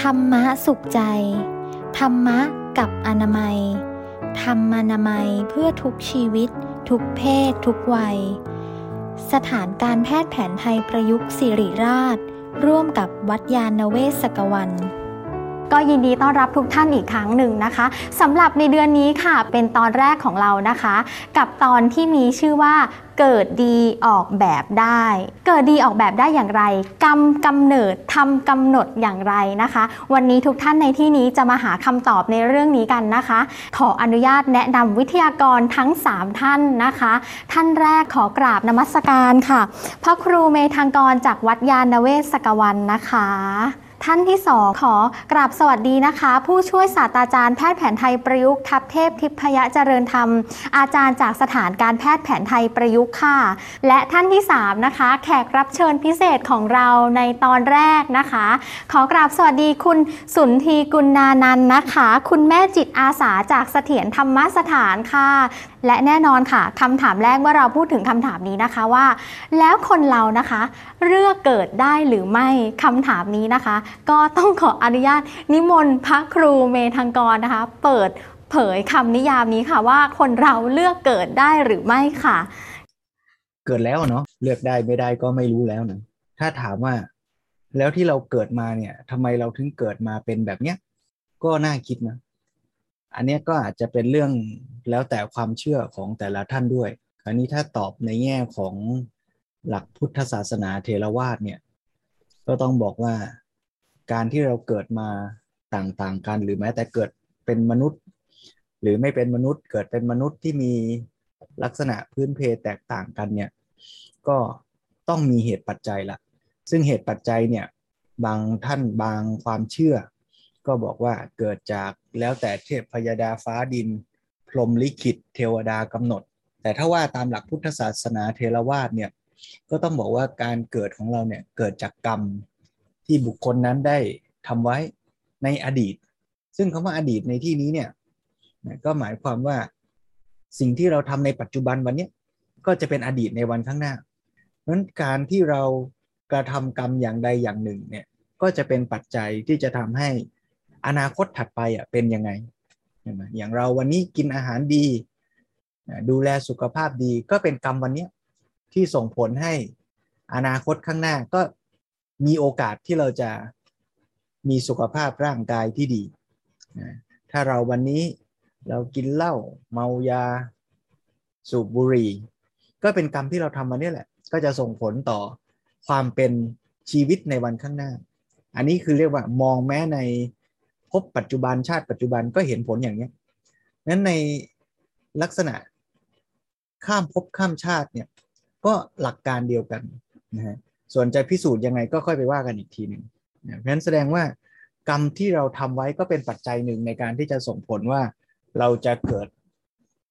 ธรรมะสุขใจ ธรรมะกับอนามัย ธรรมอนามัยเพื่อทุกชีวิต ทุกเพศ ทุกวัย สถานการแพทย์แผนไทยประยุกต์สิริราช ร่วมกับวัดยาณเวศกวัน ก็ยินดีต้อนรับทุกท่านอีกครั้งหนึ่งนะคะสำหรับในเดือนนี้ค่ะ เป็นตอนแรกของเรานะคะ กับตอนที่มีชื่อว่าเกิดดีออกแบบได้ เกิดดีออกแบบได้อย่างไร กรรมกำเนิดทำกำหนดอย่างไรนะคะ วันนี้ทุกท่านในที่นี้จะมาหาคำตอบในเรื่องนี้กันนะคะ ขออนุญาตแนะนำวิทยากรทั้ง 3 ท่านนะคะ ท่านแรกขอกราบนมัสการค่ะ พระครูเมธังกรจากวัดยาณเวศกวันนะคะ ท่านที่สองขอกราบสวัสดีนะคะ ผู้ช่วยศาสตราจารย์แพทย์แผนไทยประยุกต์ทัพเทพทิพยเจริญธรรม อาจารย์จากสถานการแพทย์แผนไทยประยุกต์ค่ะ และท่านที่ 3 นะคะ แขกรับเชิญพิเศษของเราในตอนแรกนะคะ ขอกราบสวัสดีคุณสุนทีกุลนานันนะคะ คุณแม่จิตอาสาจากเสถียรธรรมสถานค่ะ และแน่นอนค่ะคำถามแรกเมื่อเราพูดถึงคำถามนี้นะคะว่า แล้วคนเรานะคะ เลือกเกิดได้หรือไม่คำถามนี้นะคะ ก็ต้องขออนุญาตนิมนต์พระครูเมธังกรนะคะ เปิดเผยคำนิยามนี้ค่ะว่าคนเราเลือกเกิดได้หรือไม่ค่ะ เกิดแล้วเนาะเลือกได้ไม่ได้ก็ไม่รู้แล้วนะถ้าถามว่า แล้วที่เราเกิดมาเนี่ยทำไมเราถึงเกิดมาเป็นแบบเนี้ยก็น่าคิดนะ อันนี้ก็อาจจะเป็นเรื่องแล้วแต่ความเชื่อของแต่ละท่านด้วย คราวนี้ถ้าตอบในแง่ของหลักพุทธศาสนาเทรวาสเนี่ย ก็ต้องบอกว่าการที่เราเกิดมาต่างๆกัน หรือแม้แต่เกิดเป็นมนุษย์ หรือไม่เป็นมนุษย์ เกิดเป็นมนุษย์ที่มีลักษณะพื้นเพแตกต่างกันเนี่ย ก็ต้องมีเหตุปัจจัยละ ซึ่งเหตุปัจจัยเนี่ย บางท่านบางความเชื่อ ก็บอกว่าเกิดจากแล้วแต่เทพพยดาฟ้าดิน พรมลิขิตเทวดากำหนด แต่ถ้าว่าตามหลักพุทธศาสนาเทรวาสเนี่ยก็ต้องบอกว่าการเกิดของเราเนี่ยเกิดจากกรรมที่บุคคลนั้นได้ทำไว้ในอดีต ซึ่งคำว่าอดีตในที่นี้เนี่ยก็หมายความว่าสิ่งที่เราทำในปัจจุบันวันนี้ก็จะเป็นอดีตในวันข้างหน้าเพราะฉะนั้นการที่เรากระทำกรรมอย่างใดอย่างหนึ่งเนี่ยก็จะเป็นปัจจัยที่จะทำให้ อนาคตถัดไปอะเป็นยังไงอย่างเราวันนี้กินอาหารดี ดูแลสุขภาพดีก็เป็นกรรมวันนี้ที่ส่งผลให้อนาคตข้างหน้าก็มีโอกาสที่เราจะมีสุขภาพร่างกายที่ดี ถ้าเราวันนี้เรากินเหล้าเมายา สูบบุหรี่ ก็เป็นกรรมที่เราทำมาเนี่ยแหละ ก็จะส่งผลต่อความเป็นชีวิตในวันข้างหน้า อันนี้คือเรียกว่ามองแม้ใน พบปัจจุบันชาติปัจจุบันก็เห็นผลอย่างนี้นั้นในลักษณะข้ามภพข้ามชาติเนี่ยก็หลักการเดียวกันนะฮะส่วนจะพิสูจน์ยังไงก็ค่อยไปว่ากันอีกทีหนึ่งนะเพราะฉะนั้นแสดงว่ากรรมที่เราทำไว้ก็เป็นปัจจัยหนึ่งในการที่จะส่งผลว่าเราจะเกิด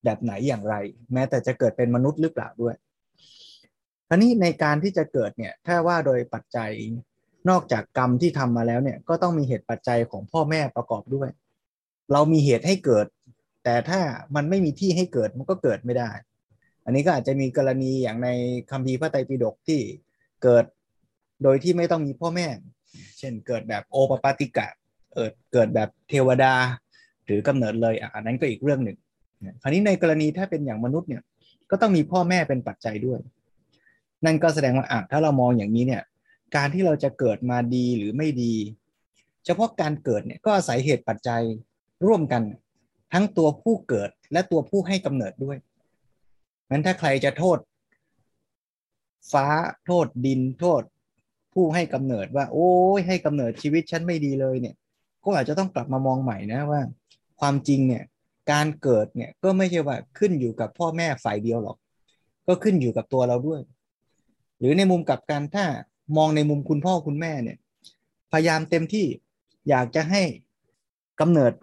แบบไหนอย่างไร แม้แต่จะเกิดเป็นมนุษย์หรือเปล่าด้วยทีนี้ในการที่จะเกิดเนี่ยถ้าว่าโดยปัจจัย นอกจากกรรมที่ทำมาแล้วเนี่ยก็ต้องมีเหตุปัจจัยของพ่อแม่ประกอบด้วย เรามีเหตุให้เกิด แต่ถ้ามันไม่มีที่ให้เกิดมันก็เกิดไม่ได้ อันนี้ก็อาจจะมีกรณีอย่างในคัมภีร์พระไตรปิฎกที่เกิดโดยที่ไม่ต้องมีพ่อแม่ เช่นเกิดแบบโอปปาติกะเกิดเกิดแบบเทวดา หรือกำเนิดเลยอันนั้นก็อีกเรื่องหนึ่งคราวนี้ในกรณีถ้าเป็นอย่างมนุษย์เนี่ยก็ต้องมีพ่อแม่เป็นปัจจัยด้วย นั่นก็แสดงว่าอะถ้าเรามองอย่างนี้เนี่ย การที่เราจะเกิดมาดีหรือไม่ดี เฉพาะการเกิดเนี่ยก็อาศัยเหตุปัจจัยร่วมกัน ทั้งตัวผู้เกิดและตัวผู้ให้กำเนิดด้วยงั้นถ้าใครจะโทษ ฟ้าโทษดินโทษ ผู้ให้กำเนิดว่า โอ้ยให้กำเนิดชีวิตฉันไม่ดีเลยเนี่ย ก็อาจจะต้องกลับมามองใหม่นะว่า ความจริงเนี่ยการเกิดเนี่ยก็ไม่ใช่ว่าขึ้นอยู่กับพ่อแม่ฝ่ายเดียวหรอก ก็ขึ้นอยู่กับตัวเราด้วย หรือในมุมกลับกันถ้า มองในมุมคุณพ่อคุณแม่เนี่ย พยายามเต็มที่อยากจะให้กำเนิด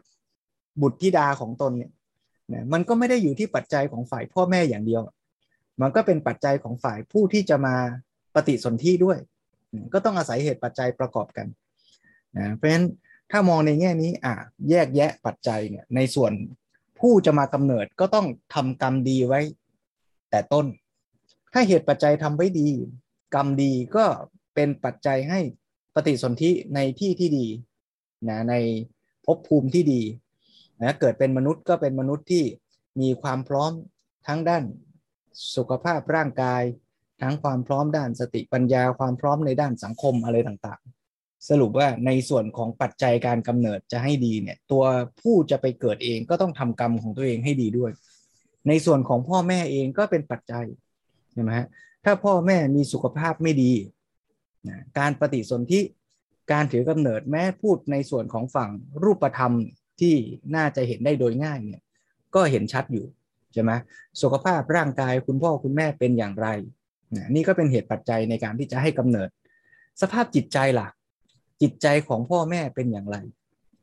บุตรธิดาของตนเนี่ยนะมันก็ไม่ได้อยู่ที่ปัจจัยของฝ่ายพ่อแม่อย่างเดียว มันก็เป็นปัจจัยของฝ่ายผู้ที่จะมาปฏิสนธิด้วย ก็ต้องอาศัยเหตุปัจจัยประกอบกันนะเพราะฉะนั้นถ้ามองในแง่นี้อะแยกแยะปัจจัยเนี่ยในส่วนผู้จะมากำเนิดก็ต้องทำกรรมดีไว้ แต่ต้น ถ้าเหตุปัจจัยทำไว้ดี กรรมดีก็ เป็นปัจจัยให้ปฏิสนธิในที่ที่ดีนะในภพภูมิที่ดีนะเกิดเป็นมนุษย์ก็เป็นมนุษย์ที่มีความพร้อมทั้งด้านสุขภาพร่างกาย ทั้งความพร้อมด้านสติปัญญาความพร้อมในด้านสังคมอะไรต่างๆ สรุปว่าในส่วนของปัจจัยการกำเนิดจะให้ดีเนี่ยตัวผู้จะไปเกิดเองก็ต้องทำกรรมของตัวเองให้ดีด้วย ในส่วนของพ่อแม่เองก็เป็นปัจจัยใช่ไหมฮะถ้าพ่อแม่มีสุขภาพไม่ดี นะการปฏิสนธิการถือกำเนิดแม้พูดในส่วนของฝั่งรูปธรรมที่น่าจะเห็นได้โดยง่ายเนี่ยก็เห็นชัดอยู่ใช่ไหมสุขภาพร่างกายคุณพ่อคุณแม่เป็นอย่างไรนะนี่ก็เป็นเหตุปัจจัยในการที่จะให้กำเนิด สภาพจิตใจล่ะ จิตใจของพ่อแม่เป็นอย่างไร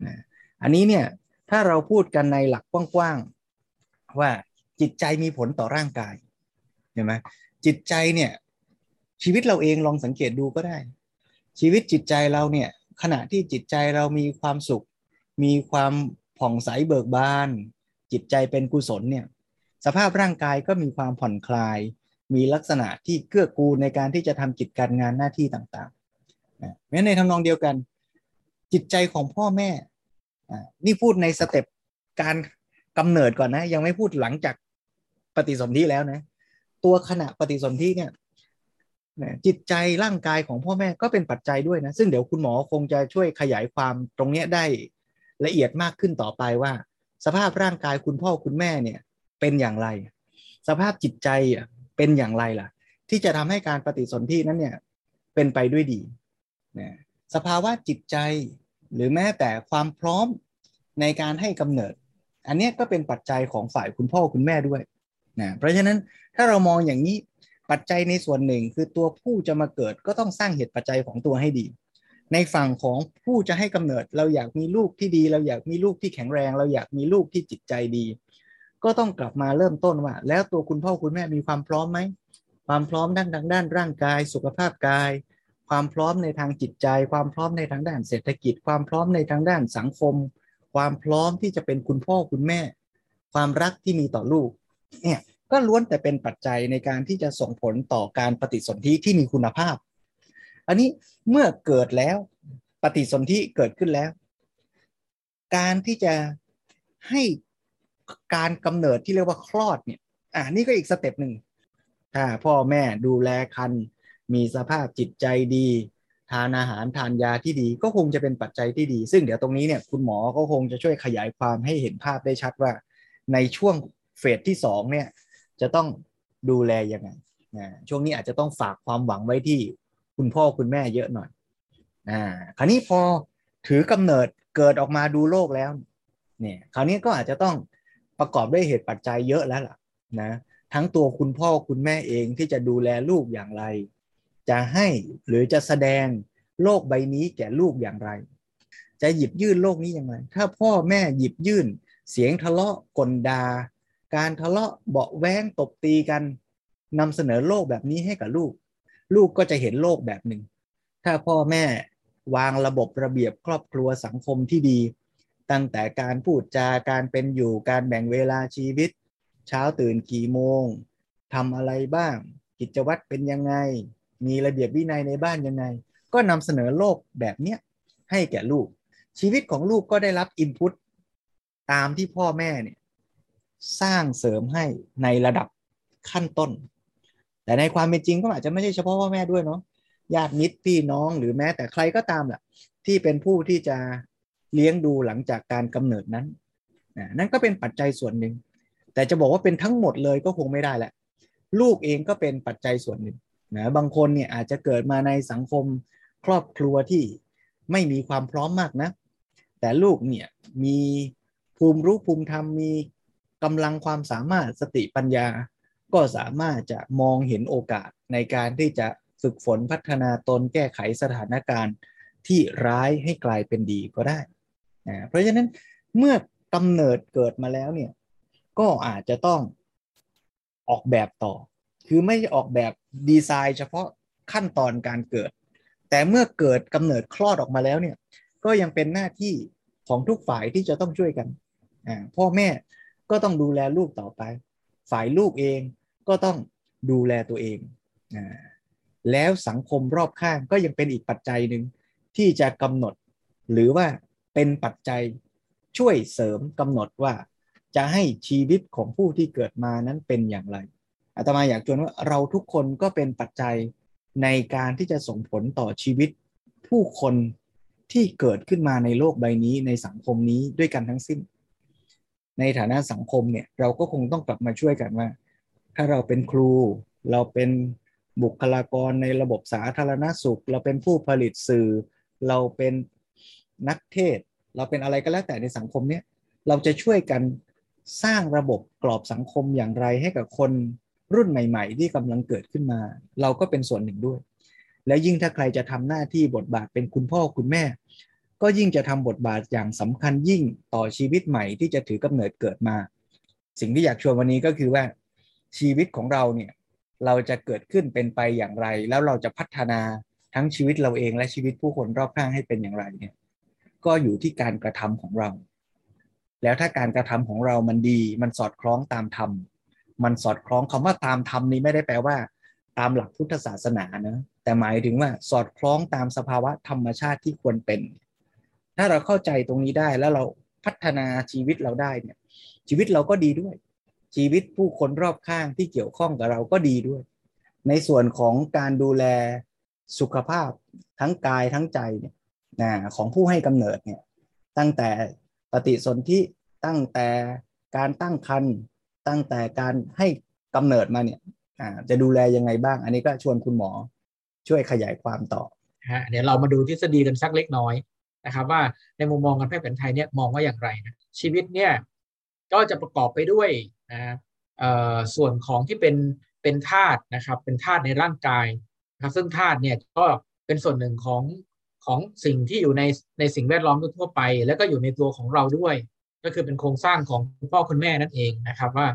นะอันนี้เนี่ยถ้าเราพูดกันในหลักกว้างๆว่าจิตใจมีผลต่อร่างกายใช่ไหมจิตใจเนี่ย ชีวิตเราเองลองสังเกตดูก็ได้ ชีวิตจิตใจเราเนี่ยขณะที่จิตใจเรามีความสุข มีความผ่องใสเบิกบาน จิตใจเป็นกุศลเนี่ยสภาพร่างกายก็มีความผ่อนคลาย มีลักษณะที่เกื้อกูลในการที่จะทำกิจการงานหน้าที่ต่างๆแม้ในทำนองเดียวกัน จิตใจของพ่อแม่นี่พูดในสเต็ปการกำเนิดก่อนนะ ยังไม่พูดหลังจากปฏิสนธิแล้วนะ ตัวขณะปฏิสนธิเนี่ย จิตใจร่างกายของพ่อแม่ก็เป็นปัจจัยด้วยนะ ซึ่งเดี๋ยวคุณหมอคงจะช่วยขยายความตรงนี้ได้ละเอียดมากขึ้นต่อไปว่า สภาพร่างกายคุณพ่อคุณแม่เนี่ยเป็นอย่างไร สภาพจิตใจอะเป็นอย่างไรล่ะ ที่จะทำให้การปฏิสนธินั้นเนี่ยเป็นไปด้วยดีนะสภาวะจิตใจหรือแม้แต่ความพร้อมในการให้กำเนิด อันนี้ก็เป็นปัจจัยของฝ่ายคุณพ่อคุณแม่ด้วยนะเพราะฉะนั้นถ้าเรามองอย่างนี้ ปัจจัยในส่วนหนึ่งคือตัวผู้จะมาเกิดก็ต้องสร้างเหตุปัจจัยของตัวให้ดี ในฝั่งของผู้จะให้กำเนิดเราอยากมีลูกที่ดี เราอยากมีลูกที่แข็งแรง เราอยากมีลูกที่จิตใจดี ก็ต้องกลับมาเริ่มต้นว่า แล้วตัวคุณพ่อคุณแม่มีความพร้อมไหมความพร้อมด้านทางด้านร่างกาย สุขภาพกาย ความพร้อมในทางจิตใจ ความพร้อมในทางด้านเศรษฐกิจ ความพร้อมในทางด้านสังคม ความพร้อมที่จะเป็นคุณพ่อคุณแม่ ความรักที่มีต่อลูกเนี่ย ก็ล้วนแต่เป็นปัจจัยในการที่จะส่งผลต่อการปฏิสนธิที่มีคุณภาพ อันนี้เมื่อเกิดแล้วปฏิสนธิเกิดขึ้นแล้ว การที่จะให้การกำเนิดที่เรียกว่าคลอดเนี่ย อ่านี่ก็อีก step หนึ่งถ้าพ่อแม่ดูแลครรภ์มีสภาพจิตใจดี ทานอาหารทานยาที่ดี ก็คงจะเป็นปัจจัยที่ดี ซึ่งเดี๋ยวตรงนี้เนี่ยคุณหมอก็คงจะช่วยขยายความให้เห็นภาพได้ชัดว่า ในช่วง phase ที่สองเนี่ย จะต้องดูแลยังไงนะช่วงนี้อาจจะต้องฝากความหวังไว้ที่คุณพ่อคุณแม่เยอะหน่อยอ่าคราวนี้พอถือกำเนิดเกิดออกมาดูโลกแล้ว เนี่ยคราวนี้ก็อาจจะต้องประกอบด้วยเหตุปัจจัยเยอะแล้วล่ะนะทั้งตัวคุณพ่อคุณแม่เองที่จะดูแลลูกอย่างไร จะให้หรือจะแสดงโลกใบนี้แก่ลูกอย่างไร จะหยิบยื่นโลกนี้ย่างไรถ้าพ่อแม่หยิบยื่น เสียงทะเลาะกลดา การทะเลาะเบาแว้งตบตีกันนำเสนอโลกแบบนี้ให้กับลูก ลูกก็จะเห็นโลกแบบหนึ่ง ถ้าพ่อแม่วางระบบระเบียบครอบครัวสังคมที่ดี ตั้งแต่การพูดจาการเป็นอยู่การแบ่งเวลาชีวิต เช้าตื่นกี่โมงทำอะไรบ้าง กิจวัตรเป็นยังไง มีระเบียบวินัยในบ้านยังไง ก็นำเสนอโลกแบบเนี้ยให้แก่ลูก ชีวิตของลูกก็ได้รับอินพุตตามที่พ่อแม่เนี่ย สร้างเสริมให้ในระดับขั้นต้น แต่ในความเป็นจริงก็อาจจะไม่ใช่เฉพาะพ่อแม่ด้วยเนาะญาติมิตรพี่น้องหรือแม้แต่ใครก็ตามแหละที่เป็นผู้ที่จะเลี้ยงดูหลังจากการกำเนิดนั้นนั่นก็เป็นปัจจัยส่วนหนึ่ง แต่จะบอกว่าเป็นทั้งหมดเลยก็คงไม่ได้แหละ ลูกเองก็เป็นปัจจัยส่วนหนึ่งนะบางคนเนี่ยอาจจะเกิดมาในสังคมครอบครัวที่ไม่มีความพร้อมมากนะ แต่ลูกเนี่ยมีภูมิรู้ภูมิธรรมมี กำลังความสามารถสติปัญญา ก็สามารถจะมองเห็นโอกาสในการที่จะฝึกฝนพัฒนาตนแก้ไขสถานการณ์ที่ร้ายให้กลายเป็นดีก็ได้นะเพราะฉะนั้นเมื่อกำเนิดเกิดมาแล้วเนี่ยก็อาจจะต้องออกแบบต่อ คือไม่ออกแบบดีไซน์เฉพาะขั้นตอนการเกิด แต่เมื่อเกิดกำเนิดคลอดออกมาแล้วเนี่ยก็ยังเป็นหน้าที่ของทุกฝ่ายที่จะต้องช่วยกันพ่อแม่ ก็ต้องดูแลลูกต่อไป ฝ่ายลูกเองก็ต้องดูแลตัวเอง แล้วสังคมรอบข้างก็ยังเป็นอีกปัจจัยหนึ่งที่จะกำหนด หรือว่าเป็นปัจจัยช่วยเสริมกำหนดว่า จะให้ชีวิตของผู้ที่เกิดมานั้นเป็นอย่างไรอาตมาอยากชวนว่าเราทุกคนก็เป็นปัจจัยในการที่จะส่งผลต่อชีวิต ผู้คนที่เกิดขึ้นมาในโลกใบนี้ในสังคมนี้ด้วยกันทั้งสิ้น ในฐานะสังคมเนี่ยเราก็คงต้องกลับมาช่วยกันว่า ถ้าเราเป็นครูเราเป็นบุคลากรในระบบสาธารณสุข เราเป็นผู้ผลิตสื่อ เราเป็นนักเทศ เราเป็นอะไรก็แล้วแต่ในสังคมเนี้ยเราจะช่วยกันสร้างระบบกรอบสังคมอย่างไรให้กับคนรุ่นใหม่ ๆ ที่กำลังเกิดขึ้นมา เราก็เป็นส่วนหนึ่งด้วย แล้วยิ่งถ้าใครจะทำหน้าที่บทบาทเป็นคุณพ่อคุณแม่ ก็ยิ่งจะทำบทบาทอย่างสำคัญยิ่งต่อชีวิตใหม่ที่จะถือกำเนิดเกิดมา สิ่งที่อยากชวนวันนี้ก็คือว่าชีวิตของเราเนี่ยเราจะเกิดขึ้นเป็นไปอย่างไร แล้วเราจะพัฒนาทั้งชีวิตเราเองและชีวิตผู้คนรอบข้างให้เป็นอย่างไรเนี่ยก็อยู่ที่การกระทำของเรา แล้วถ้าการกระทำของเรามันดี มันสอดคล้องตามธรรมมันสอดคล้องคำว่าตามธรรมนี้ไม่ได้แปลว่า ตามหลักพุทธศาสนานะแต่หมายถึงว่าสอดคล้องตามสภาวะธรรมชาติที่ควรเป็น ถ้าเราเข้าใจตรงนี้ได้แล้วเราพัฒนาชีวิตเราได้เนี่ย ชีวิตเราก็ดีด้วย ชีวิตผู้คนรอบข้างที่เกี่ยวข้องกับเราก็ดีด้วย ในส่วนของการดูแลสุขภาพทั้งกายทั้งใจเนี่ยนะของผู้ให้กำเนิดเนี่ยตั้งแต่ปฏิสนธิตั้งแต่การตั้งครรภ์ตั้งแต่การให้กำเนิดมาเนี่ยจะดูแลยังไงบ้าง อันนี้ก็ชวนคุณหมอช่วยขยายความต่อฮะเดี๋ยวเรามาดูทฤษฎีกันสักเล็กน้อย นะครับว่าในมุมมองการแพทย์แผนไทยเนี่ยมองว่าอย่างไรนะชีวิตเนี่ยก็จะประกอบไปด้วยนะส่วนของที่เป็นเป็นธาตุนะครับเป็นธาตุในร่างกายนะครับซึ่งธาตุเนี่ยก็เป็นส่วนหนึ่งของของสิ่งที่อยู่ในในสิ่งแวดล้อมทั่วไป แล้วก็อยู่ในตัวของเราด้วย ก็คือเป็นโครงสร้างของคุณพ่อคุณแม่นั่นเองนะครับว่า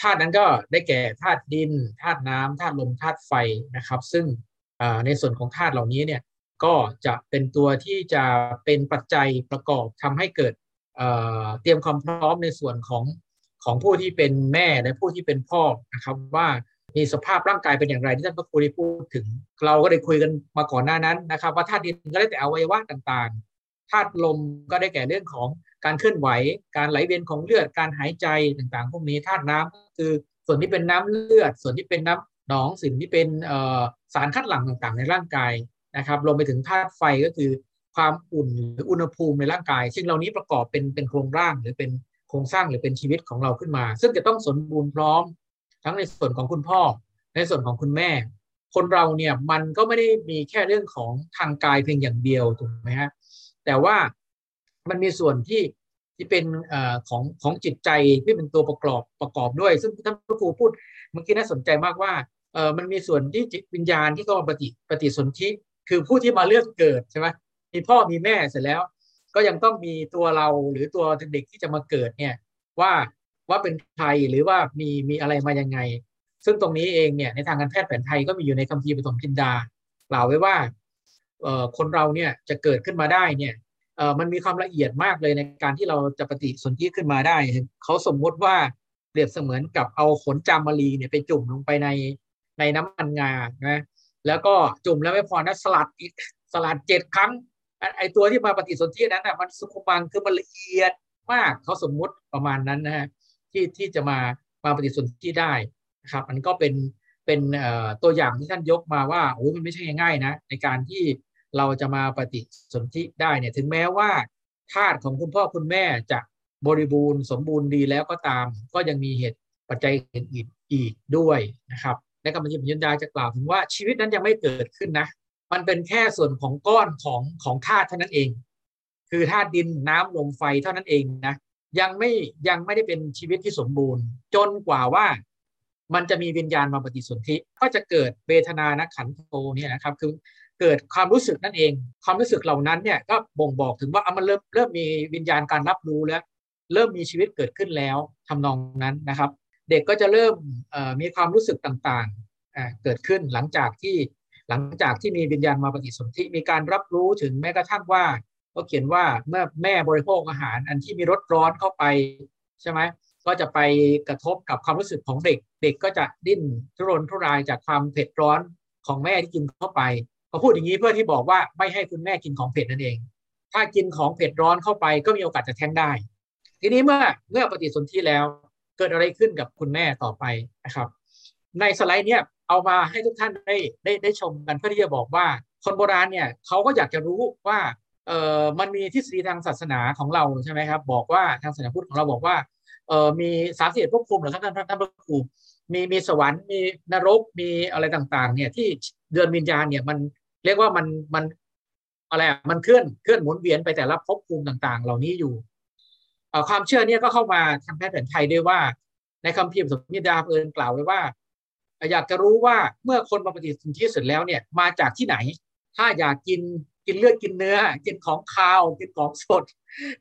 ธาตุนั้นก็ได้แก่ธาตุดินธาตุน้ำธาตุลมธาตุไฟนะครับ ซึ่งในส่วนของธาตุเหล่านี้เนี่ย ก็จะเป็นตัวที่จะเป็นปัจจัยประกอบทำให้เกิดเตรียมความพร้อมในส่วนของของผู้ที่เป็นแม่และผู้ที่เป็นพ่อนะครับ ว่ามีสภาพร่างกายเป็นอย่างไรที่ท่านพระครูได้พูดถึง เราก็ได้คุยกันมาก่อนหน้านั้นนะครับ ว่าธาตุดินก็ได้แต่อวัยวะต่างๆธาตุลมก็ได้แก่เรื่องของการเคลื่อนไหว การไหลเวียนของเลือดการหายใจต่างๆ พวกนี้ธาตุน้ำก็คือส่วนที่เป็นน้ำเลือด ส่วนที่เป็นน้ำหนองสิ่งที่เป็นสารคัดหลั่งต่างๆ ในร่างกาย นะครับรวมไปถึงธาตุไฟก็คือความอุ่นหรืออุณหภูมิในร่างกาย ซึ่งเหล่านี้ประกอบเป็นเป็นโครงร่างหรือเป็นโครงสร้างหรือเป็นชีวิตของเราขึ้นมา ซึ่งจะต้องสมบูรณ์พร้อม ทั้งในส่วนของคุณพ่อ ในส่วนของคุณแม่ คนเราเนี่ยมันก็ไม่ได้มีแค่เรื่องของทางกายเพียงอย่างเดียวถูกไหมฮะแต่ว่ามันมีส่วนที่ที่เป็นอของของจิตใจที่เป็นตัวประกอบประกอบด้วย ซึ่งท่านพระครูพูดเมื่อกี้น่าสนใจมากว่าเออมันมีส่วนที่จิตวิญญาณที่เข้ามาปฏิปฏิสนธิ คือผู้ที่มาเลือกเกิดใช่ไหมมีพ่อมีแม่เสร็จแล้ว ก็ยังต้องมีตัวเราหรือตัวเด็กที่จะมาเกิดเนี่ยว่าว่าเป็นใครหรือว่ามีมีอะไรมายังไง ซึ่งตรงนี้เองเนี่ยในทางการแพทย์แผนไทยก็มีอยู่ในคัมภีร์ปฐมจินดากล่าวไว้ว่าคนเราเนี่ยจะเกิดขึ้นมาได้เนี่ยมันมีความละเอียดมากเลยในการที่เราจะปฏิสนธิขึ้นมาได้ เขาสมมติว่าเปรียบเสมือนกับเอาขนจามรีเนี่ยไปจุ่มลงไปในในน้ำมันงานะ แล้วก็จุ่มแล้วไม่พอนะสลัดอีกสลัดเจ็ดครั้ง ไอตัวที่มาปฏิสนธินั้นอะมันสุขุมังคือมันละเอียดมากเขาสมมุติประมาณนั้นนะฮะที่ที่จะมามาปฏิสนธิได้นะครับมันก็เป็นเป็นตัวอย่างที่ท่านยกมาว่าโอ้มันไม่ใช่ง่ายๆนะในการที่เราจะมาปฏิสนธิได้เนี่ยถึงแม้ว่าธาตุของคุณพ่อคุณแม่จะบริบูรณ์สมบูรณ์ดีแล้วก็ตาม ก็ยังมีเหตุปัจจัยอื่นอีกด้วยนะครับ และกรรมยิยัญญาจะกล่าวถึงว่าชีวิตนั้นยังไม่เกิดขึ้นนะ มันเป็นแค่ส่วนของก้อนของของธาตุเท่านั้นเอง คือธาตุดินน้ำลมไฟเท่านั้นเองนะยังไม่ยังไม่ได้เป็นชีวิตที่สมบูรณ์ จนกว่าว่ามันจะมีวิญญาณมาปฏิสนธิก็จะเกิดเวทนานะขันโตเนี่ยนะครับคือเกิดความรู้สึกนั่นเอง ความรู้สึกเหล่านั้นเนี่ยก็บ่งบอกถึงว่ามันเริ่มเริ่มมีวิญญาณการรับรู้แล้ว เริ่มมีชีวิตเกิดขึ้นแล้วทำนองนั้นนะครับ เด็กก็จะเริ่มมีความรู้สึกต่างๆ เกิดขึ้นหลังจากที่หลังจากที่มีวิญญาณมาปฏิสนธิมีการรับรู้ถึงแม้กระทั่งว่าก็เขียนว่าเมื่อแม่บริโภคอาหาร อันที่มีรสร้อนเข้าไปใช่ไหมก็จะไปกระทบกับความรู้สึกของเด็ก เด็กก็จะดิ้นทุรนทุรายจากความเผ็ดร้อนของแม่ที่กินเข้าไปเขาพูดอย่างนี้เพื่อที่บอกว่าไม่ให้คุณแม่กินของเผ็ดนั่นเอง ถ้ากินของเผ็ดร้อนเข้าไปก็มีโอกาสจะแท้งได้ ทีนี้เมื่อเมื่อปฏิสนธิแล้ว เกิดอะไรขึ้นกับคุณแม่ต่อไปนะครับ ในสไลด์เนี้ยเอามาให้ทุกท่านได้ได้ได้ชมกันเพื่อที่จะบอกว่าคนโบราณเนี่ยเขาก็อยากจะรู้ว่าเออมันมีทฤษฎีทางศาสนาของเราใช่ไหมครับ บอกว่าทางศาสนาพุทธของเราบอกว่าเออมีสามสิบเอ็ดภพภูมิหรือครับท่านท่านพระครูมีมีสวรรค์มีนรกมีอะไรต่างๆ เนี่ยที่เดือนวิญญาณเนี่ยมันเรียกว่ามันมันอะไรมันเคลื่อนเคลื่อนหมุนเวียนไปแต่ละภพภูมิต่าง ๆ เหล่านี้อยู่ ความเชื่อเนี่ยก็เข้ามาทางแพทย์แผนไทยด้วยว่า ในคำพิมพ์สมิดาเอิญกล่าวไว้ว่า อยากจะรู้ว่าเมื่อคนมาปฏิสนธิเสร็จแล้วเนี่ยมาจากที่ไหน ถ้าอยากกินกินเลือดกินเนื้อ กินของคาวกินของสด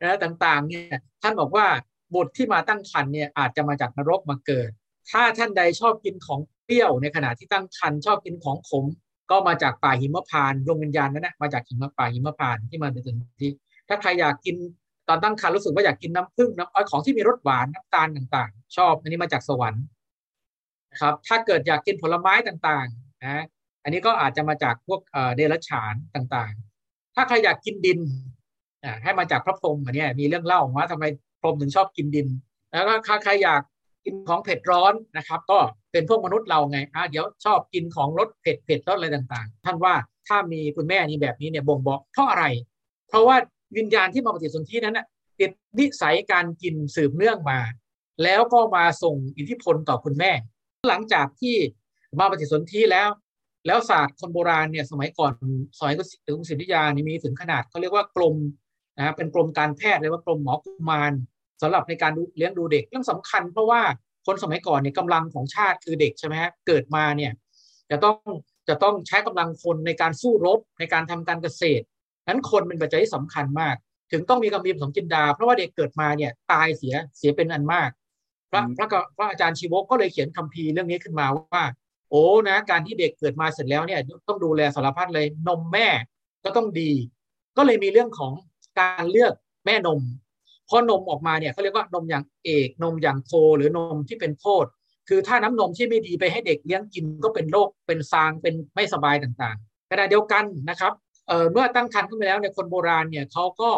นะต่างๆเนี่ยท่านบอกว่าบุตรที่มาตั้งครรภ์เนี่ยอาจจะมาจากนรกมาเกิด ถ้าท่านใดชอบกินของเปรี้ยวในขณะที่ตั้งครรภ์ชอบกินของขม ก็มาจากป่าหิมพานดวงวิญญาณนั้นนะมาจากหิมป่าหิมพานที่มาถึงที่ถ้าใครอยากกิน อนตั้งครรภ์รู้สึกว่าอยากกินน้ำผึ้งน้ำอ้อยของที่มีรสหวานน้ำตาลต่างๆ ชอบอันนี้มาจากสวรรค์นะครับถ้าเกิดอยากกินผลไม้ต่างๆนะอันนี้ก็อาจจะมาจากพวกเดรัจฉานต่างๆ ถ้าใครอยากกินดินให้มาจากพระพรหมอันนี้มีเรื่องเล่าว่าทำไมพรหมถึงชอบกินดิน แล้วก็ใครอยากกินของเผ็ดร้อนนะครับ ก็เป็นพวกมนุษย์เราไงอะเดี๋ยวชอบกินของรสเผ็ดเผ็ดรสอะไรต่างๆ ท่านว่าถ้ามีคุณแม่นี้แบบนี้เนี่ยบ่งบอกเพราะอะไร เพราะว่า วิญญาณที่มาปฏิสนธินั้นนะติดนิสัยการกินสืบเนื่องมา แล้วก็มาส่งอิทธิพลต่อคุณแม่ หลังจากที่มาปฏิสนธิแล้ว แล้วศาสตร์คนโบราณเนี่ยสมัยก่อนสมัยถึงศิลปยานี่มีถึงขนาดเขาเรียกว่ากลมนะเป็นกรมการแพทย์เรียกว่ากรมหมอกุมารสำหรับในการเลี้ยงดูเด็กเรื่องสำคัญ เพราะว่าคนสมัยก่อนเนี่ยกำลังของชาติคือเด็กใช่ไหมฮะเกิดมาเนี่ยจะต้องจะต้องใช้กำลังคนในการสู้รบในการทำการเกษตร นั้นคนเป็นปัจจัยที่สำคัญมาก ถึงต้องมีคำพิมพ์สมจินดา เพราะว่าเด็กเกิดมาเนี่ยตายเสียเสียเป็นอันมาก พระพระพระอาจารย์ชีวกก็เลยเขียนคัมภีร์เรื่องนี้ขึ้นมาว่า โอ้นะ การที่เด็กเกิดมาเสร็จแล้วเนี่ยต้องดูแลสารพัดเลยนมแม่ก็ต้องดี ก็เลยมีเรื่องของการเลือกแม่นมพอนมออกมาเนี่ยเขาเรียกว่านมอย่างเอกนมอย่างโคหรือนมที่เป็นโทษคือถ้าน้ำนมที่ไม่ดีไปให้เด็กเลี้ยงกินก็เป็นโรคเป็นซางเป็นไม่สบายต่างๆขณะเดียวกันนะครับ เมื่อตั้งครรภ์ขึ้นไปแล้วในคนโบราณเนี่ยเขาก็